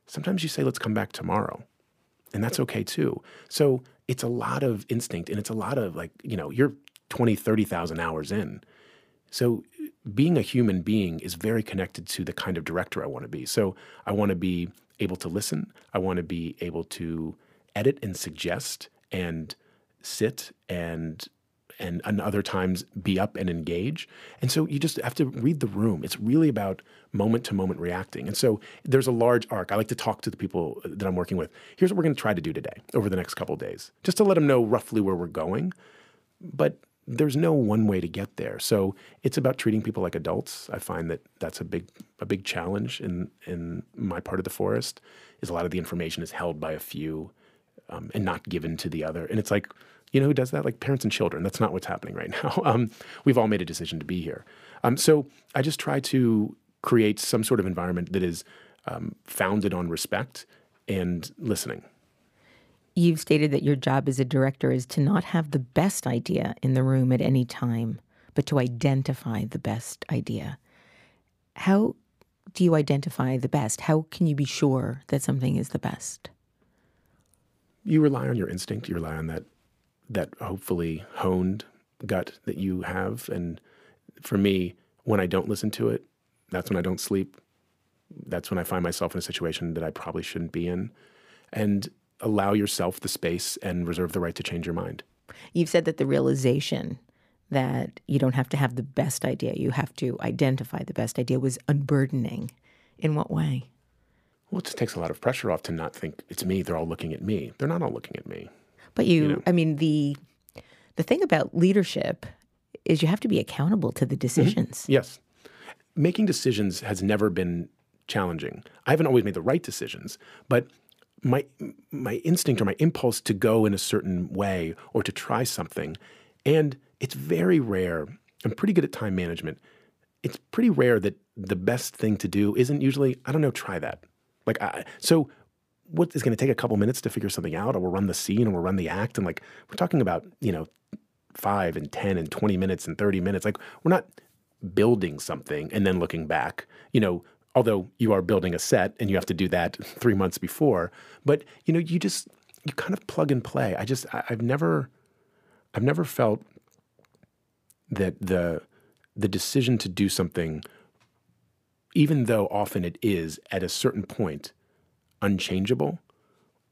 Sometimes you say, let's come back tomorrow. And that's okay too. So it's a lot of instinct and it's a lot of like, you know, you're 20, 30,000 hours in. So being a human being is very connected to the kind of director I want to be. So I want to be able to listen. I want to be able to edit and suggest and sit and and, and other times be up and engage. And so you just have to read the room. It's really about moment to moment reacting. And so there's a large arc. I like to talk to the people that I'm working with. Here's what we're going to try to do today over the next couple days, just to let them know roughly where we're going. But there's no one way to get there. So it's about treating people like adults. I find that that's a big a big challenge in in my part of the forest. Is a lot of the information is held by a few um, and not given to the other. And it's like, you know, who does that? Like parents and children. That's not what's happening right [laughs] now. Um, we've all made a decision to be here. Um, so I just try to create some sort of environment that is um, founded on respect and listening. You've stated that your job as a director is to not have the best idea in the room at any time, but to identify the best idea. How do you identify the best? How can you be sure that something is the best? You rely on your instinct. You rely on that that hopefully honed gut that you have. And for me, when I don't listen to it, that's when I don't sleep. That's when I find myself in a situation that I probably shouldn't be in. And allow yourself the space and reserve the right to change your mind. You've said that the realization that you don't have to have the best idea, you have to identify the best idea was unburdening. In what way? Well, it just takes a lot of pressure off to not think it's me, they're all looking at me. They're not all looking at me. But you, you know? I mean, the the thing about leadership is you have to be accountable to the decisions. Mm-hmm. Yes. Making decisions has never been challenging. I haven't always made the right decisions, but my my instinct or my impulse to go in a certain way or to try something. And it's very rare. I'm pretty good at time management. It's pretty rare that the best thing to do isn't usually, I don't know, try that. Like I, so what is going to take a couple minutes to figure something out or we'll run the scene or we'll run the act and like we're talking about, you know, 5 and 10 and 20 minutes and 30 minutes. Like we're not building something and then looking back. You know, although you are building a set and you have to do that three months before. But you know, you just you kind of plug and play. I just I, I've never I've never felt that the the decision to do something, even though often it is at a certain point unchangeable,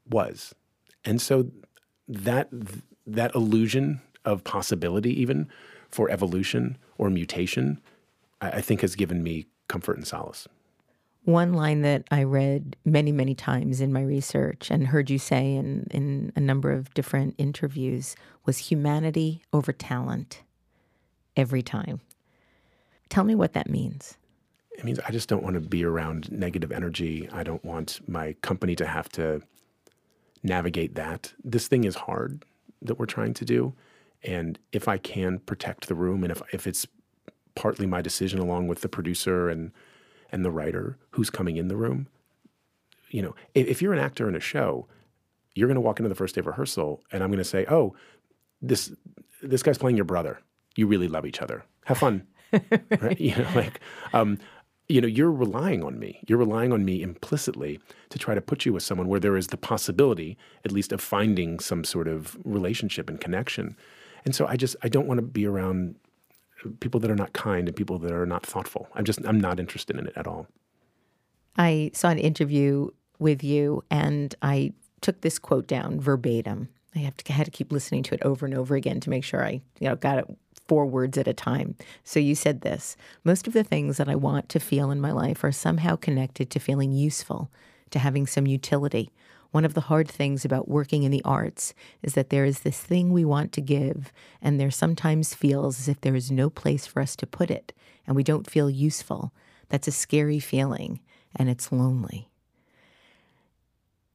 was. And so that that illusion of possibility even for evolution or mutation, I, I think has given me comfort and solace. One line that I read many, many times in my research and heard you say in, in a number of different interviews was humanity over talent every time. Tell me what that means. It means I just don't want to be around negative energy. I don't want my company to have to navigate that. This thing is hard that we're trying to do. And if I can protect the room and if, if it's partly my decision along with the producer and and the writer who's coming in the room. You know, if, if you're an actor in a show, you're going to walk into the first day of rehearsal, and I'm going to say, "Oh, this this guy's playing your brother. You really love each other. Have fun." [laughs] right? You know, like, um, you know, you're relying on me. You're relying on me implicitly to try to put you with someone where there is the possibility, at least, of finding some sort of relationship and connection. And so I just I don't want to be around people that are not kind and people that are not thoughtful. I'm just I'm not interested in it at all. I saw an interview with you and I took this quote down verbatim. I have to I had to keep listening to it over and over again to make sure I you know got it four words at a time. So you said this, most of the things that I want to feel in my life are somehow connected to feeling useful, to having some utility. One of the hard things about working in the arts is that there is this thing we want to give, and there sometimes feels as if there is no place for us to put it, and we don't feel useful. That's a scary feeling, and it's lonely.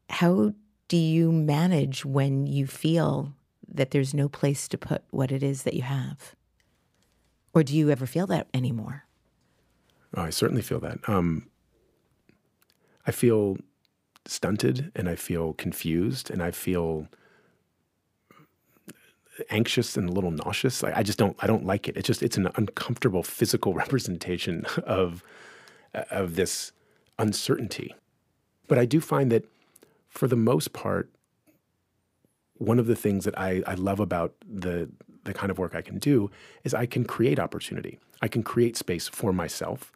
How do you manage when you feel that there's no place to put what it is that you have? Or do you ever feel that anymore? Oh, I certainly feel that. Um, I feel stunted and I feel confused and I feel anxious and a little nauseous. I, I just don't I don't like it. It's just it's an uncomfortable physical [laughs] representation of of this uncertainty. But I do find that for the most part, one of the things that I, I love about the the kind of work I can do is I can create opportunity. I can create space for myself.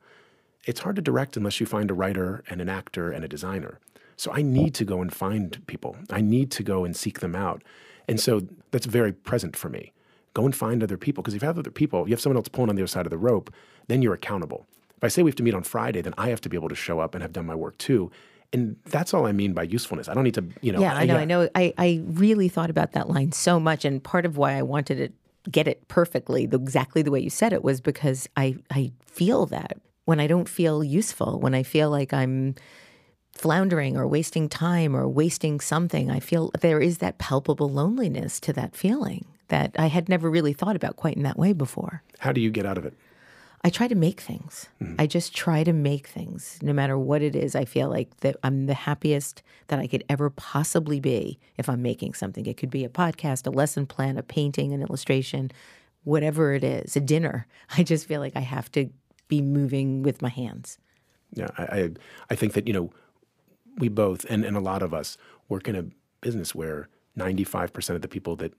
It's hard to direct unless you find a writer and an actor and a designer. So I need to go and find people. I need to go and seek them out. And so that's very present for me. Go and find other people because if you have other people, you have someone else pulling on the other side of the rope, then you're accountable. If I say we have to meet on Friday, then I have to be able to show up and have done my work too. And that's all I mean by usefulness. I don't need to, you know. Yeah, I know. Yeah. I know. I, I really thought about that line so much. And part of why I wanted to get it perfectly, the, exactly the way you said it, was because I, I feel that when I don't feel useful, when I feel like I'm floundering or wasting time or wasting something, I feel there is that palpable loneliness to that feeling that I had never really thought about quite in that way before. How do you get out of it? I try to make things. Mm-hmm. I just try to make things. No matter what it is, I feel like that I'm the happiest that I could ever possibly be if I'm making something. It could be a podcast, a lesson plan, a painting, an illustration, whatever it is, a dinner. [laughs] I just feel like I have to be moving with my hands. Yeah, I I, I think that, you know, we both and, and a lot of us work in a business where 95% of the people that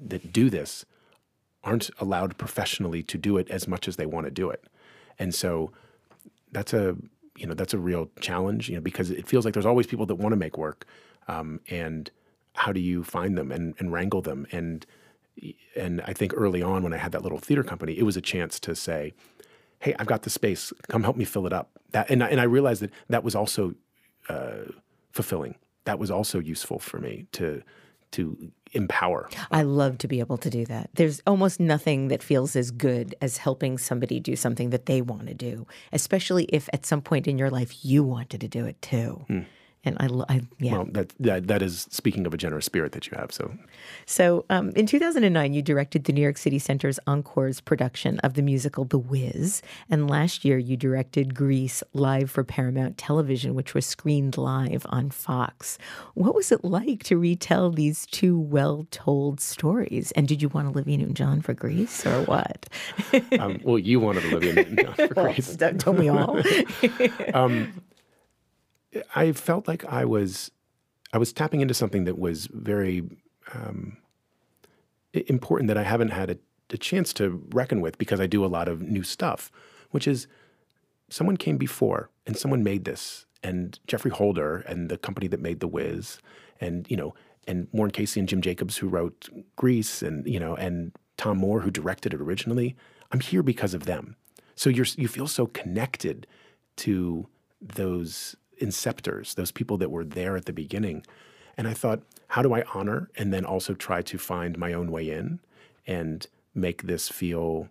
that do this aren't allowed professionally to do it as much as they want to do it. And so that's a you know that's a real challenge you know because it feels like there's always people that want to make work um, and how do you find them and, and wrangle them and and I think early on when I had that little theater company it was a chance to say hey I've got the space come help me fill it up that and I, and I realized that that was also uh, fulfilling that was also useful for me to to empower. I love to be able to do that. There's almost nothing that feels as good as helping somebody do something that they want to do, especially if at some point in your life you wanted to do it too. Mm and I, I yeah. Well, that, that that is speaking of a generous spirit that you have. So, so um, in 2009, you directed the New York City Center's Encore's production of the musical The Wiz, and last year you directed Grease live for Paramount Television, which was screened live on Fox. What was it like to retell these two well-told stories? And did you want Olivia Newton-John for Grease or what? um, well, you wanted Olivia Newton-John for Grease. [laughs] well, don't we all? [laughs] um, I felt like I was I was tapping into something that was very um, important that I haven't had a, a, chance to reckon with because I do a lot of new stuff, which is someone came before and someone made this, and Geoffrey Holder and the company that made The Wiz, and you know, and Warren Casey and Jim Jacobs who wrote Grease, and you know, and Tom Moore who directed it originally. I'm here because of them. So you're you feel so connected to those inceptors, those people that were there at the beginning. And I thought, how do I honor and then also try to find my own way in and make this feel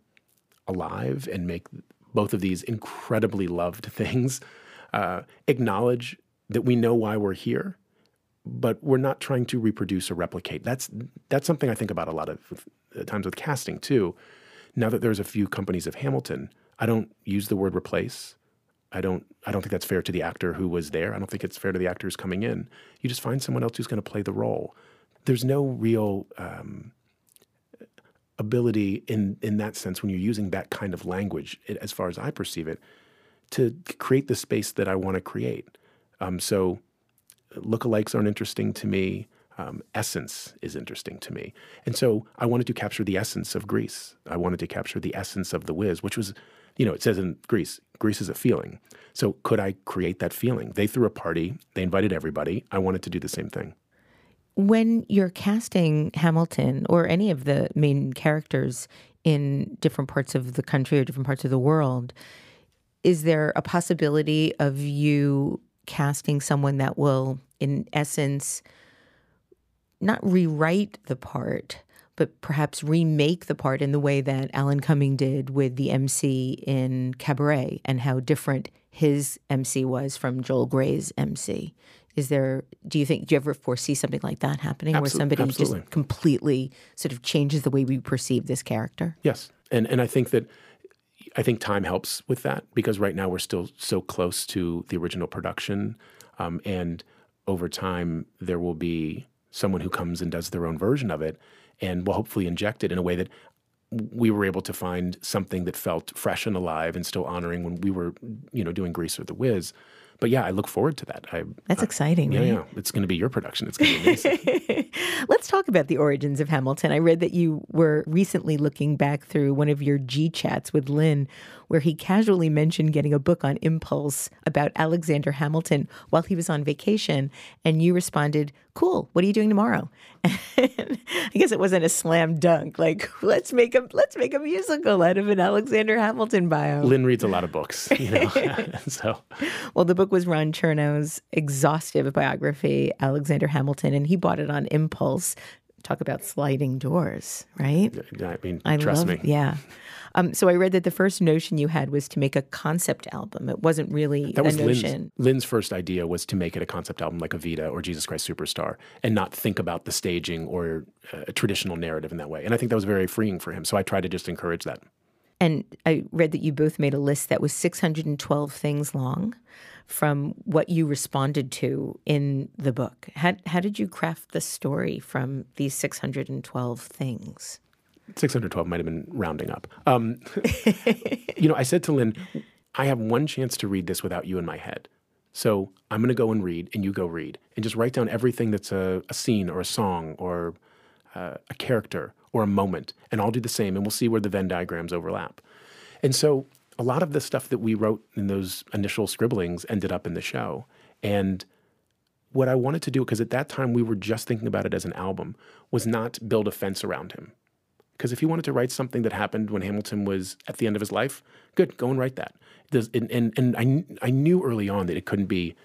alive and make both of these incredibly loved [laughs] things uh, acknowledge that we know why we're here, but we're not trying to reproduce or replicate. That's that's something I think about a lot of times with casting too. Now that there's a few companies of Hamilton, I don't use the word replace. I don't I don't think that's fair to the actor who was there. I don't think it's fair to the actors coming in. You just find someone else who's going to play the role. There's no real um, ability in in that sense when you're using that kind of language, as far as I perceive it, to create the space that I want to create. Um, so, lookalikes aren't interesting to me. Um, essence is interesting to me, and so I wanted to capture the essence of Grease. I wanted to capture the essence of The Wiz, which was you know, it says in Grease, Grease is a feeling. So could I create that feeling? They threw a party, they invited everybody. I wanted to do the same thing. When you're casting Hamilton or any of the main characters in different parts of the country or different parts of the world, is there a possibility of you casting someone that will, in essence, not rewrite the part, but perhaps remake the part in the way that Alan Cumming did with the MC in Cabaret and how different his MC was from Joel Grey's MC. Is there, do you think, do you ever foresee something like that happening where somebody absolutely. just completely sort of changes the way we perceive this character? Yes. and and I think that I think time helps with that because right now we're still so close to the original production, um, and over time there will be someone who comes and does their own version of it, and will hopefully inject it in a way that we were able to find something that felt fresh and alive and still honoring when we were, you know, doing Grease or The Wiz. But yeah, I look forward to that. I, That's exciting, yeah, right? yeah, it's going to be your production. It's going to be amazing. [laughs] Let's talk about the origins of Hamilton. I read that you were recently looking back through one of your G chats with Lin, where he casually mentioned getting a book on impulse about Alexander Hamilton while he was on vacation, and you responded, "Cool. What are you doing tomorrow?" [laughs] I guess it wasn't a slam dunk. Like let's make a let's make a musical out of an Alexander Hamilton bio. Lin reads a lot of books, you know. [laughs] [laughs] so Well, the book was Ron Chernow's exhaustive biography, Alexander Hamilton, and he bought it on impulse. Talk about sliding doors, right? I mean, I trust love, me. Yeah. Um, so I read that the first notion you had was to make a concept album. It wasn't really That was Lin's, notion. Lin's first idea was to make it a concept album like Evita or Jesus Christ Superstar and not think about the staging or uh, a traditional narrative in that way. And I think that was very freeing for him. So I tried to just encourage that. And I read that you both made a list that was 612 things long from what you responded to in the book. How, how did you craft the story from these 612 things? 612 might have been rounding up. Um, [laughs] you know, I said to Lin, I have one chance to read this without you in my head. So I'm going to go and read, and you go read, and just write down everything that's a, a scene or a song or uh, a character or a moment, and I'll do the same, and we'll see where the Venn diagrams overlap. And so a lot of the stuff that we wrote in those initial scribblings ended up in the show. And what I wanted to do, because at that time we were just thinking about it as an album, was not build a fence around him. Because if he wanted to write something that happened when Hamilton was at the end of his life, good, go and write that. And and, and I, I knew early on that it couldn't be,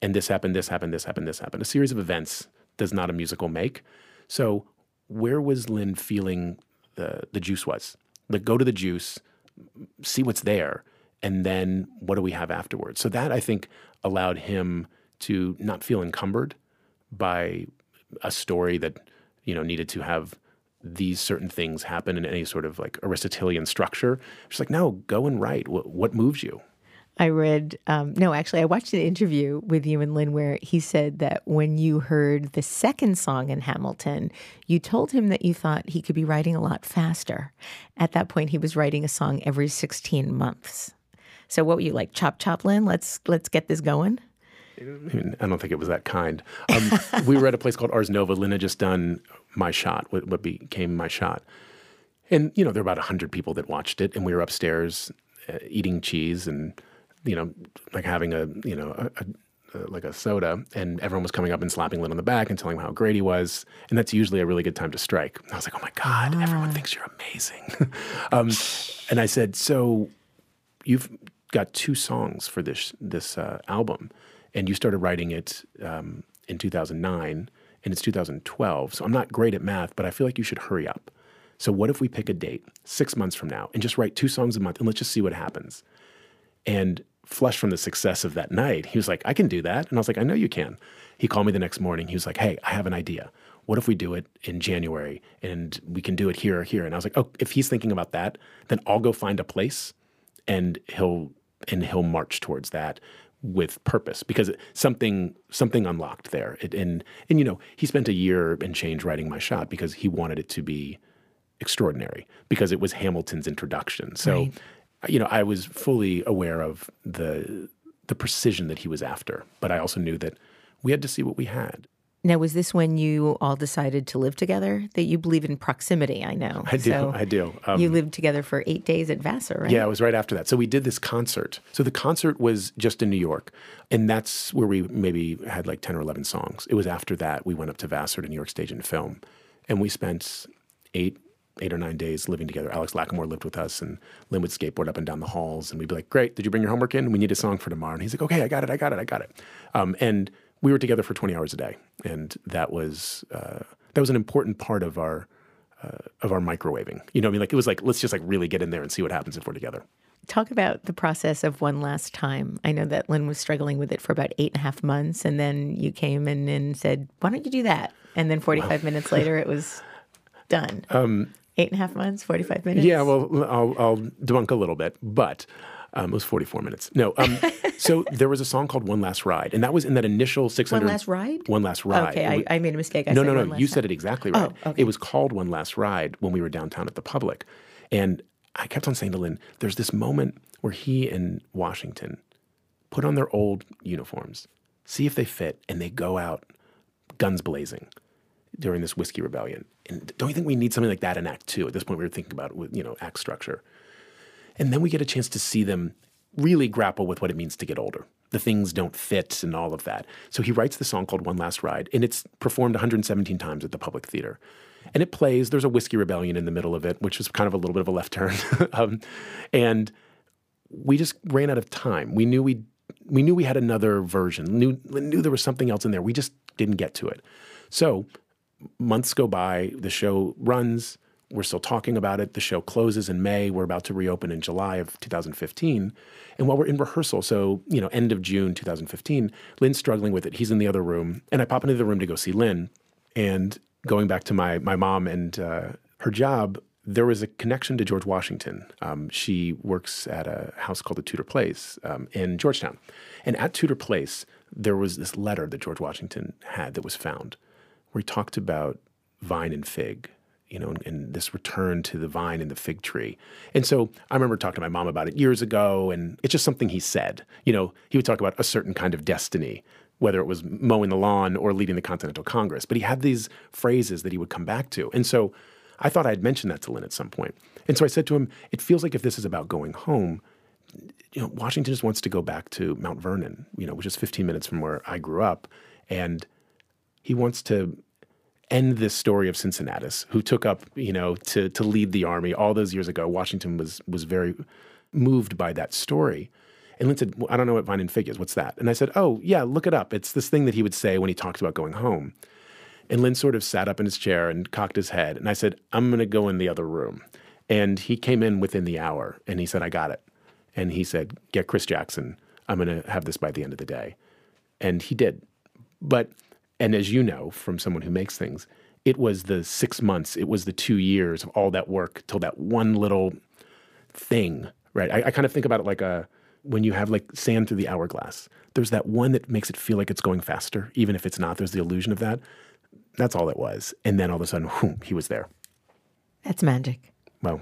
and this happened, this happened, this happened, this happened. A series of events does not a musical make. So where was Lin feeling the, the juice was? Like, go to the juice, see what's there, and then what do we have afterwards? So that I think allowed him to not feel encumbered by a story that you know needed to have these certain things happen in any sort of like Aristotelian structure. She's like no, go and write. What, what moves you? I read, um, no, actually, I watched an interview with you and Lin where he said that when you heard the second song in Hamilton, you told him that you thought he could be writing a lot faster. At that point, he was writing a song every 16 months. So what were you like, chop chop, Lin? Let's let's get this going. I, mean, I don't think it was that kind. Um, [laughs] we were at a place called Ars Nova. Lin had just done My Shot, what, what became My Shot. And, you know, there were about 100 people that watched it, and we were upstairs uh, eating cheese and, you know, like having a, you know, a, a, like a soda, and everyone was coming up and slapping Lin on the back and telling him how great he was. And that's usually a really good time to strike. I was like, oh my God, everyone thinks you're amazing. [laughs] um, and I said, so you've got two songs for this this uh, album, and you started writing it um, in 2009, and it's 2012. So I'm not great at math, but I feel like you should hurry up. So what if we pick a date six months from now and just write two songs a month, and let's just see what happens. And flush from the success of that night, he was like, I can do that. And I was like, I know you can. He called me the next morning. He was like, Hey, I have an idea. What if we do it in January and we can do it here or here? And I was like, Oh, if he's thinking about that, then I'll go find a place and he'll and he'll march towards that with purpose because something something unlocked there. It, and and you know, he spent a year and change writing my shot because he wanted it to be extraordinary because it was Hamilton's introduction. So Right. you know, I was fully aware of the the precision that he was after, but I also knew that we had to see what we had. Now, was this when you all decided to live together? That you believe in proximity, I know. I do, So I do. Um, you lived together for eight days at Vassar, right? Yeah, it was right after that. So we did this concert. So the concert was just in New York, and that's where we maybe had like 10 or 11 songs. It was after that we went up to Vassar to New York Stage and Film, and we spent eight eight or nine days living together. Alex Lacamoire lived with us, and Lin would skateboard up and down the halls, and we'd be like, "Great, did you bring your homework in? We need a song for tomorrow." And he's like, "Okay, I got it, I got it, I got it." Um, and we were together for 20 hours a day, and that was uh, that was an important part of our uh, of our microwaving. You know, what I mean, like it was like let's just like really get in there and see what happens if we're together. Talk about the process of one last time. I know that Lin was struggling with it for about eight and a half months, and then you came in and said, "Why don't you do that?" And then 45 minutes later, it was done. [laughs] Um, Eight and a half months, 45 minutes? Yeah, well, I'll, I'll debunk a little bit, but um, it was 44 minutes. No. Um, [laughs] so there was a song called One Last Ride, and that was in that initial 600. One Last Ride? One Last Ride. Okay, I, I made a mistake. I no, said no, no. You said it exactly right. Oh, okay. It was called One Last Ride when we were downtown at the Public. And I kept on saying to Lin, there's this moment where he and Washington put on their old uniforms, see if they fit, and they go out guns blazing during this whiskey rebellion. And don't you think we need something like that in Act Two? At this point, we were thinking about with you know act structure, and then we get a chance to see them really grapple with what it means to get older. The things don't fit and all of that. So he writes the song called One Last Ride, and it's performed 117 times at the Public Theater. And it plays, there's a whiskey rebellion in the middle of it, which is kind of a little bit of a left turn. [laughs] um, and we just ran out of time. We knew we we knew we had another version. Knew knew there was something else in there. We just didn't get to it. So months go by. The show runs. We're still talking about it. The show closes in May. We're about to reopen in July of 2015. And while we're in rehearsal, so you know, end of June 2015, Lin's struggling with it. He's in the other room, and I pop into the room to go see Lin. And going back to my my mom and uh, her job, there was a connection to George Washington. Um, she works at a house called the Tudor Place um, in Georgetown, and at Tudor Place there was this letter that George Washington had that was found, where he talked about vine and fig, you know, and, and this return to the vine and the fig tree. And so I remember talking to my mom about it years ago, and it's just something he said. You know, he would talk about a certain kind of destiny whether it was mowing the lawn or leading the Continental Congress. But he had these phrases that he would come back to. And so I thought I'd mentioned that to Lin at some point. And so I said to him, it feels like if this is about going home, you know, Washington just wants to go back to Mount Vernon, you know, which is 15 minutes from where I grew up. And he wants to end this story of Cincinnatus, who took up, you know, to, to lead the army all those years ago. Washington was, was very moved by that story. And Lin said, well, I don't know what vine and fig is. What's that? And I said, Oh, yeah, look it up. It's this thing that he would say when he talked about going home. And Lin sort of sat up in his chair and cocked his head. And I said, I'm going to go in the other room. And he came in within the hour and he said, I got it. And he said, Get Chris Jackson. I'm going to have this by the end of the day. And he did. But, and as you know from someone who makes things, it was the six months, it was the two years of all that work till that one little thing, right? I, I kind of think about it like a, when you have like sand through the hourglass, there's that one that makes it feel like it's going faster, even if it's not. There's the illusion of that. That's all it was. And then all of a sudden, whoom, he was there. That's magic. Well,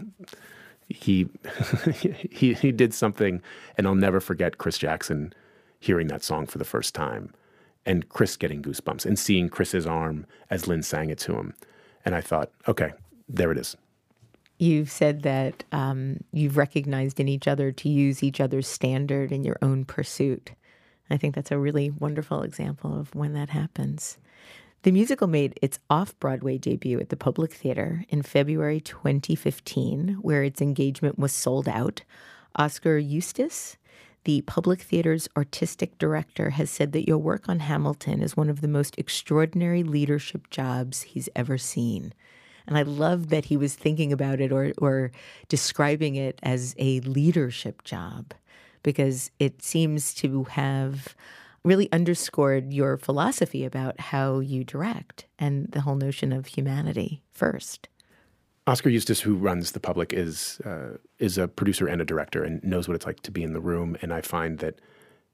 he [laughs] he he did something, and I'll never forget Chris Jackson hearing that song for the first time, and Chris getting goosebumps and seeing Chris's arm as Lin sang it to him, and I thought, okay, there it is. You've said that um, you've recognized in each other to use each other's standard in your own pursuit. I think that's a really wonderful example of when that happens. The musical made its off Broadway debut at the Public Theater in February 2015, where its engagement was sold out. Oskar Eustis, the Public Theater's artistic director, has said that your work on Hamilton is one of the most extraordinary leadership jobs he's ever seen. And I love that he was thinking about it or, or describing it as a leadership job because it seems to have really underscored your philosophy about how you direct and the whole notion of humanity first. Oskar Eustis, who runs the public, is uh, is a producer and a director and knows what it's like to be in the room. And I find that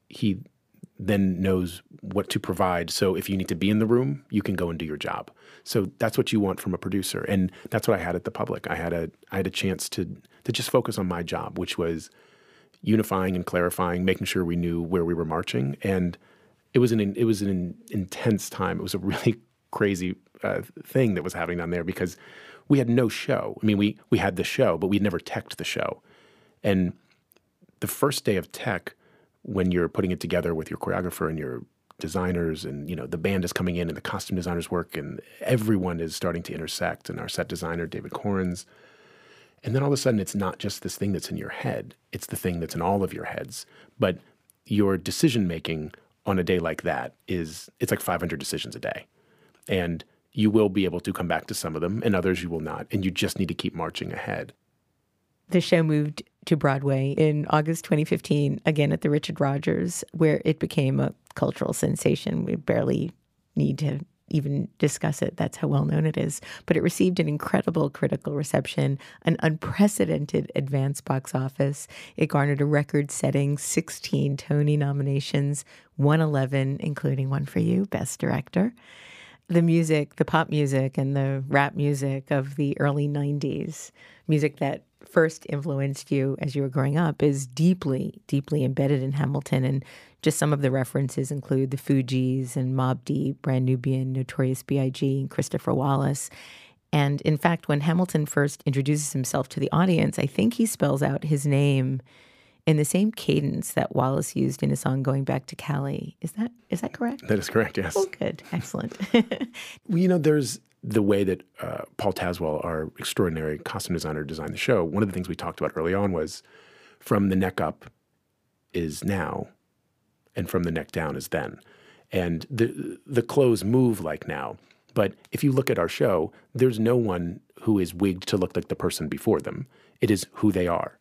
he then knows what to provide. So if you need to be in the room, you can go and do your job. So that's what you want from a producer, and that's what I had at the public. I had a I had a chance to to just focus on my job, which was unifying and clarifying, making sure we knew where we were marching, and it was an it was an intense time. It was a really [laughs] crazy uh, thing that was happening down there because we had no show. I mean, we we had the show, but we'd never teched the show, and the first day of tech, when you're putting it together with your choreographer and your designers and you know the band is coming in and the costume designers work and everyone is starting to intersect and our set designer David Korins. And then all of a sudden it's not just this thing that's in your head it's the thing that's in all of your heads. But your decision making on a day like that is it's like 500 decisions a day. And you will be able to come back to some of them and others you will not and you just need to keep marching ahead The show moved to Broadway in August 2015, again at the Richard Rodgers, where it became a cultural sensation. We barely need to even discuss it. That's how well known it is. But it received an incredible critical reception, an unprecedented advance box office. It garnered a record setting 16 Tony nominations, 111, including one for you, Best Director. The music, the pop music and the rap music of the early 90s, music that first influenced you as you were growing up is deeply, deeply embedded in Hamilton. And just some of the references include the Fugees and Mobb Deep, Brand Nubian, Notorious B.I.G., and Christopher Wallace. And in fact, when Hamilton first introduces himself to the audience, I think he spells out his name in the same cadence that Wallace used in his song "Going Back to Cali." Is that is that correct? That is correct. Yes. Oh, good, excellent. [laughs] well, you know, there's the way that uh, Paul Tazewell, our extraordinary costume designer, designed the show, one of the things we talked about early on was from the neck up is now, and from the neck down is then. And the the clothes move like now. But if you look at our show, there's no one who is wigged to look like the person before them. It is who they are.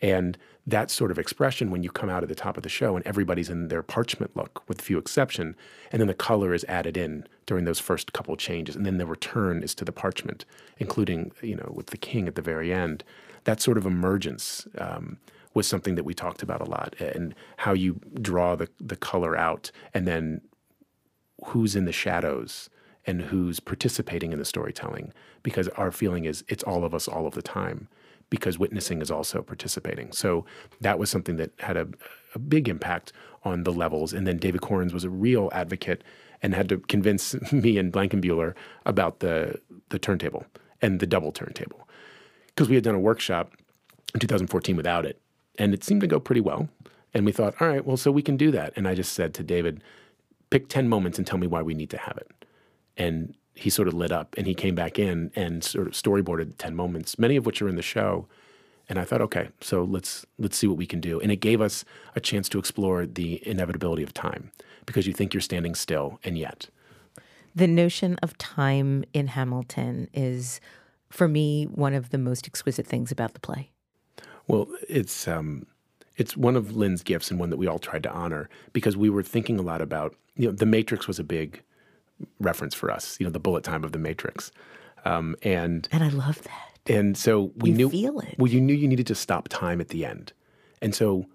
And that sort of expression when you come out at the top of the show and everybody's in their parchment look, with few exception, and then the color is added in during those first couple changes, and then the return is to the parchment, including you know with the king at the very end. That sort of emergence um, was something that we talked about a lot, and how you draw the the color out, and then who's in the shadows and who's participating in the storytelling, because our feeling is it's all of us all of the time because witnessing is also participating. So that was something that had a, a big impact on the levels. And then David Korins was a real advocate and had to convince [laughs] me and Blankenbuehler about the the turntable and the double turntable because we had done a workshop in 2014 without it, and it seemed to go pretty well. And we thought, all right, well, so we can do that. And I just said to David, pick 10 moments and tell me why we need to have it. And he sort of lit up and he came back in and sort of storyboarded 10 moments, many of which are in the show. And I thought, okay, so let's let's see what we can do. And it gave us a chance to explore the inevitability of time because you think you're standing still and yet. The notion of time in Hamilton is for me one of the most exquisite things about the play. Well, it's um, it's one of Lin's gifts and one that we all tried to honor because we were thinking a lot about you know the Matrix was a big reference for us, you know, the bullet time of the Matrix. Um, and and I love that. And so we you knew feel it. Well, you knew you needed to stop time at the end. And so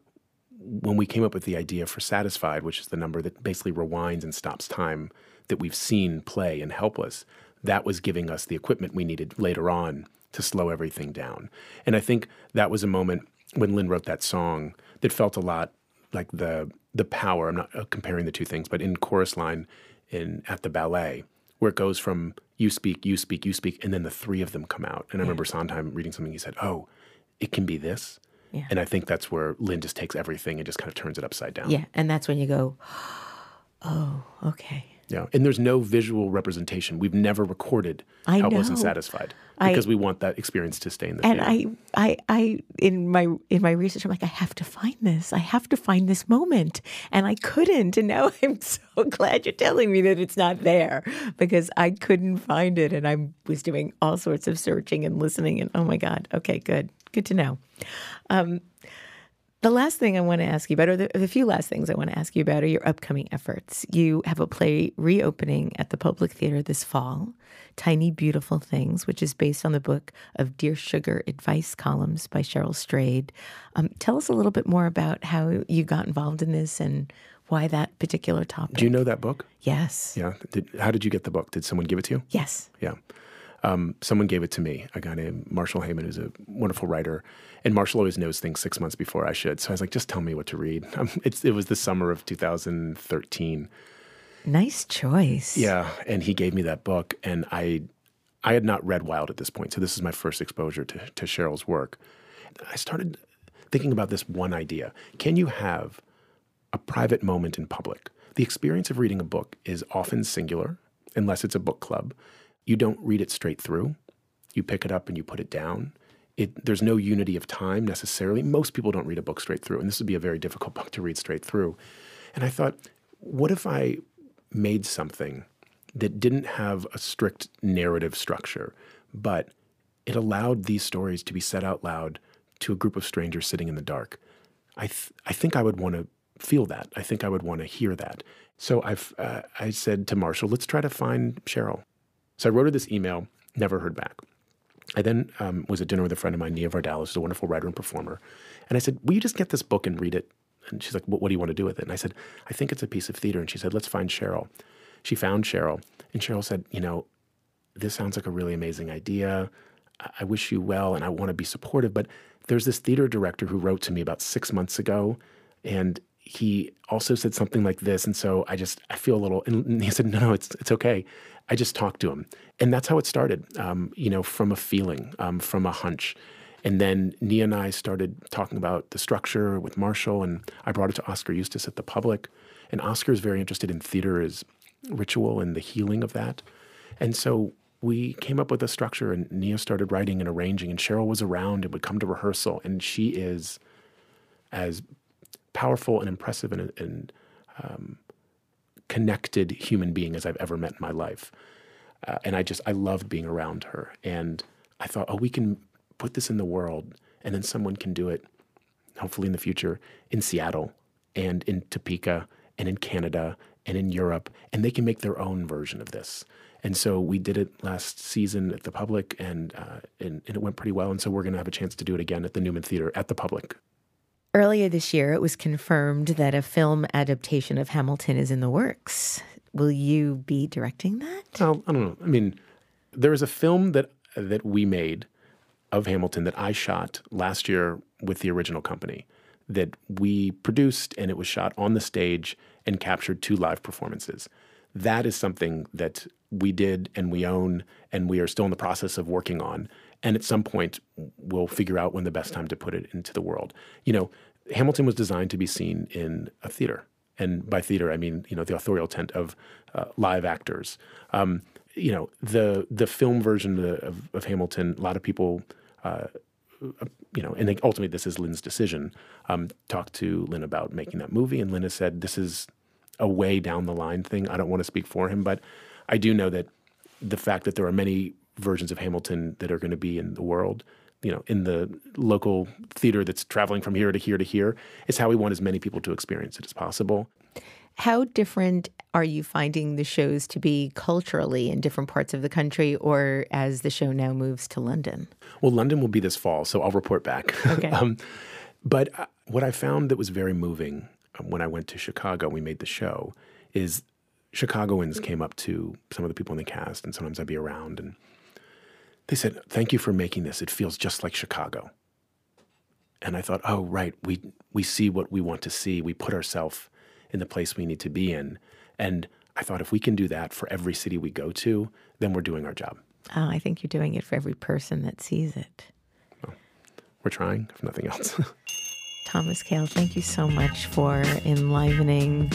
when we came up with the idea for Satisfied, which is the number that basically rewinds and stops time that we've seen play in Helpless, that was giving us the equipment we needed later on to slow everything down. And I think that was a moment when Lin wrote that song that felt a lot like the the power. I'm not uh, comparing the two things, but in chorus line, in at the ballet where it goes from you speak, you speak, you speak, and then the three of them come out. And I remember Sondheim reading something. He said, "Oh, it can be this." Yeah. And I think that's where Lin just takes everything and just kind of turns it upside down. Yeah, and that's when you go, "Oh, okay." Yeah, and there's no visual representation. We've never recorded I how it wasn't satisfied I- because we want that experience to stay in the And theater. I, I, I, in my in my research, I'm like, I have to find this. I have to find this moment, and I couldn't. And now [laughs] I'm so glad you're telling me that it's not there because I couldn't find it, and I was doing all sorts of searching and listening. And oh my God, okay, good, good to know. Um, the last thing I want to ask you about, or the, the few last things I want to ask you about, are your upcoming efforts. You have a play reopening at the Public Theater this fall, Tiny Beautiful Things, which is based on the book of Dear Sugar Advice Columns by Cheryl Strayed. Um, tell us a little bit more about how you got involved in this and why that particular topic. Do you know that book? Yes. Yeah. Did, how did you get the book? Did someone give it to you? Yes. Yeah. Um, someone gave it to me, a guy named Marshall Heyman, who's a wonderful writer. And Marshall always knows things six months before I should. So I was like, just tell me what to read. [laughs] Um, it's, it was the summer of 2013. Nice choice. Yeah. And he gave me that book. And I, I had not read Wild at this point. So this is my first exposure to, to Cheryl's work. I started thinking about this one idea. Can you have a private moment in public? The experience of reading a book is often singular, unless it's a book club. You don't read it straight through. You pick it up and you put it down. It, there's no unity of time necessarily. Most people don't read a book straight through, and this would be a very difficult [laughs] book to read straight through. And I thought, what if I made something that didn't have a strict narrative structure, but it allowed these stories to be said out loud to a group of strangers sitting in the dark? I, th- I think I would want to feel that. I think I would want to hear that. So I've, uh, I said to Marshall, let's try to find Cheryl. So I wrote her this email, never heard back. I then um, was at dinner with a friend of mine, Nia Vardalos, who's a wonderful writer and performer. And I said, Will you just get this book and read it? And she's like, what, what do you want to do with it? And I said, I think it's a piece of theater. And she said, Let's find Cheryl. She found Cheryl. And Cheryl said, You know, this sounds like a really amazing idea. I wish you well and I want to be supportive. But there's this theater director who wrote to me about six months ago. And he also said something like this. And so I just, I feel a little, and he said, no, no, it's, it's okay. I just talked to him. And that's how it started, um, you know, from a feeling, um, from a hunch. And then Nia and I started talking about the structure with Marshall, and I brought it to Oskar Eustis at the Public. And Oskar is very interested in theater as ritual and the healing of that. And so we came up with a structure, and Nia started writing and arranging, and Cheryl was around and would come to rehearsal. And she is as powerful and impressive and, and um, connected human being as I've ever met in my life. Uh, and I just, I loved being around her. And I thought, oh, we can put this in the world, and then someone can do it, hopefully in the future, in Seattle and in Topeka and in Canada and in Europe, and they can make their own version of this. And so we did it last season at the public, and, uh, and, and it went pretty well. And so we're going to have a chance to do it again at the Newman Theater at the public. Earlier this year, it was confirmed that a film adaptation of Hamilton is in the works. Will you be directing that? Oh, I don't know. I mean, there is a film that that we made of Hamilton that I shot last year with the original company that we produced and it was shot on the stage and captured two live performances. That is something that we did and we own and we are still in the process of working on. And at some point, we'll figure out when the best time to put it into the world. You know, Hamilton was designed to be seen in a theater. And by theater, I mean, you know, the authorial tent of uh, live actors. Um, you know, the the film version of, of Hamilton, a lot of people, uh, you know, and ultimately this is Lin's decision. Um, talked to Lin about making that movie, and Lin has said this is a way down the line thing. I don't want to speak for him, but I do know that the fact that there are many versions of Hamilton that are going to be in the world, you know, in the local theater that's traveling from here to here to here, is how we want as many people to experience it as possible. How different are you finding the shows to be culturally in different parts of the country or as the show now moves to London? Well, London will be this fall, so I'll report back. Okay. [laughs] um, but uh, what I found that was very moving um, when I went to Chicago, we made the show, is Chicagoans came up to some of the people in the cast, and sometimes I'd be around, and they said, Thank you for making this. It feels just like Chicago. And I thought, oh, right, we, we see what we want to see. We put ourselves in the place we need to be in. And I thought, if we can do that for every city we go to, then we're doing our job. Oh, I think you're doing it for every person that sees it. Well, we're trying, if nothing else. [laughs] Thomas Kail, thank you so much for enlivening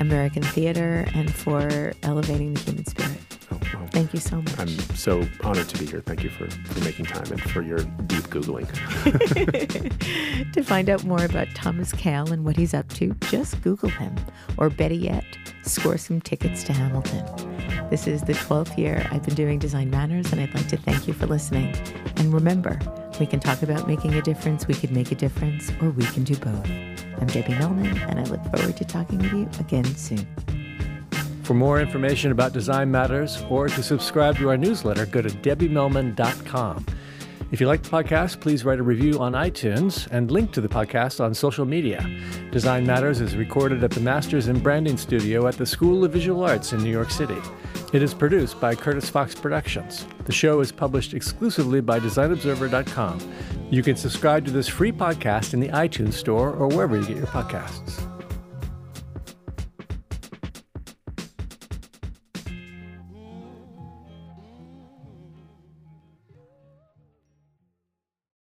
American theater and for elevating the human spirit. Well, Thank you so much. I'm so honored to be here. Thank you for, for making time and for your deep Googling. [laughs] to find out more about Thomas Kail and what he's up to, just Google him. Or better yet, score some tickets to Hamilton. This is the 12th year I've been doing Design Matters, and I'd like to thank you for listening. And remember, we can talk about making a difference, we could make a difference, or we can do both. I'm Debbie Millman, and I look forward to talking with you again soon. For more information about Design Matters or to subscribe to our newsletter, go to debbiemillman.com. If you like the podcast, please write a review on iTunes and link to the podcast on social media. Design Matters is recorded at the Masters in Branding Studio at the School of Visual Arts in New York City. It is produced by Curtis Fox Productions. The show is published exclusively by DesignObserver.com. You can subscribe to this free podcast in the iTunes Store or wherever you get your podcasts.